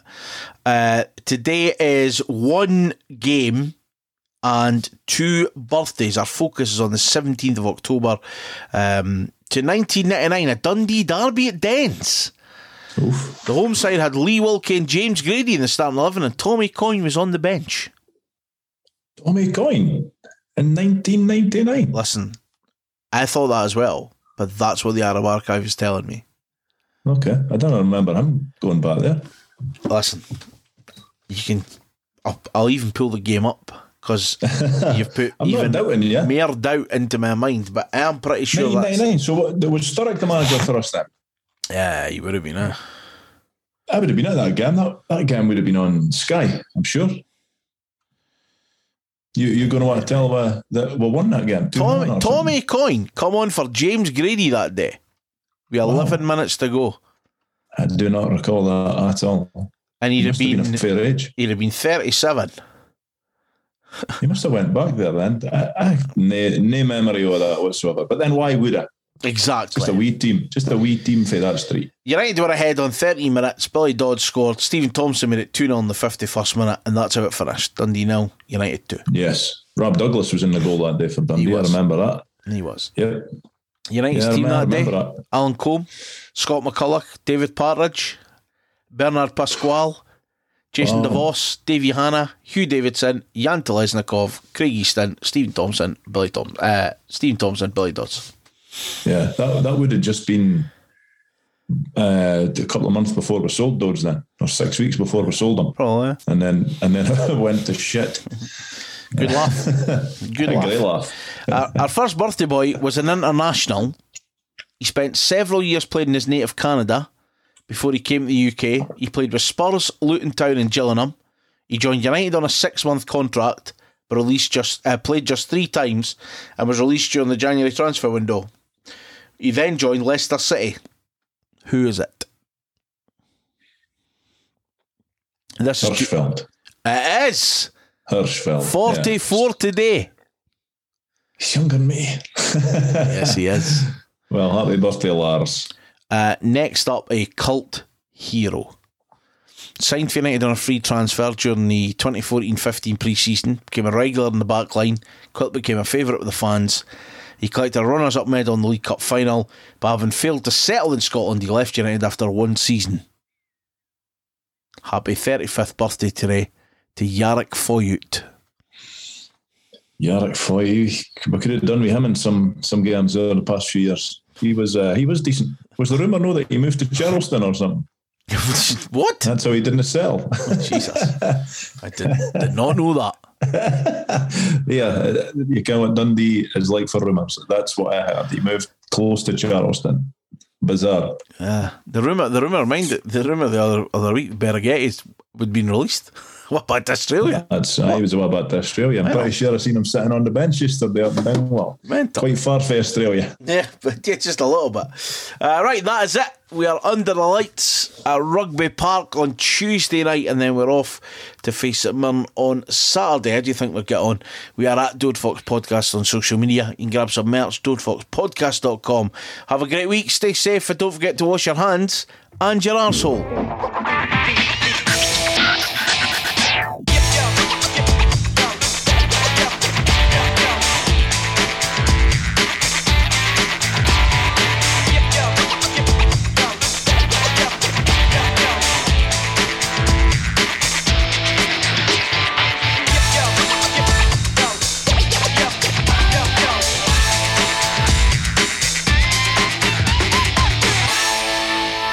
Uh, today is one game and two birthdays. Our focus is on the 17th of October um, to 1999, a Dundee derby at Dens. Oof. The home side had Lee Wilkie and James Grady in the starting 11, and Tommy Coyne was on the bench. Tommy Coyne in 1999. Listen, I thought that as well, but that's what the Arab Archive is telling me. Okay, I don't remember him going back there. Listen, you can. I'll, I'll even pull the game up because you've put I'm even doubting you. more doubt into my mind, but I am pretty sure that's. 1999. So what, there was Sturrock the manager for us then? Yeah, you would have been. Uh, I would have been at that game. That, that game would have been on Sky, I'm sure. You, you're going to want to tell uh, that we won that game. 2-1 Tommy, Tommy Coyne come on for James Grady that day. We had Wow. 11 minutes to go. I do not recall that at all. and he'd He have been been a fair age. he'd have been 37. He must have went back there then. I, I no, no memory of that whatsoever. But then why would I? Exactly. Just a wee team. Just a wee team for that street. United were ahead on 30 minutes. Billy Dodds scored. Stephen Thompson made it 2 0 in the 51st minute, and that's how it finished. Dundee nil, United 2. Yes. Rob Douglas was in the goal that day for Dundee. I remember that. He was. Yeah. United's Yeah, team that day that. Alan Combe, Scott McCulloch, David Partridge, Bernard Pasquale, Jason Wow. DeVos, Davey Hanna, Hugh Davidson, Jan Telesnikov, Craig Easton, Stephen Thompson, Billy Tom, uh, Stephen Thompson, Billy Dodds. Yeah. That, that would have just been uh, a couple of months before we sold those then, or six weeks before we sold them. Probably. And then and then it went to shit. Good laugh. Good A laugh. great laugh. our, our first birthday boy was an international. He spent several years playing in his native Canada before he came to the UK. He played with Spurs, Luton Town, and Gillingham. He joined United on a six-month contract, but released just uh, played just three times and was released during the January transfer window. He then joined Leicester City. Who is it? This is Hirschfeld. it is Hirschfeld. forty-four today. He's younger than me. Yes, he is. well, happy birthday, Lars. Uh, next up, a cult hero. Signed for United on a free transfer during the 2014-15 pre-season, became a regular in the back line, quickly became a favourite with the fans. He collected a runners-up medal in the League Cup final, but having failed to settle in Scotland, he left United after one season. Happy 35th birthday today to Jarek Fojut. Jarek Fojut, we could have done with him in some some games over the past few years. He was uh, he was decent. Was the rumour no that he moved to Charleston or something? what? That's how he didn't sell. Jesus. I did, did not know that. yeah, you know what Dundee is like for rumours. That's what I heard. He moved close to Charleston. bizarre. Uh, the rumor, the rumor, mind it, the rumor the other other week, Birighitti's would been released. what about Australia? That's I was away back to Australia. I'm pretty sure I seen him sitting on the bench yesterday up in Dingwall. Mental. Quite far for Australia. Yeah, but yeah, just a little bit. Uh, right, that is it. We are under the lights at Rugby Park on Tuesday night, and then we're off to face at on Saturday. How do you think we'll get on? We are at Dode Fox Podcast on social media. You can grab some merch, at dodefoxpodcast.com. Have a great week, stay safe, and don't forget to wash your hands and your arsehole.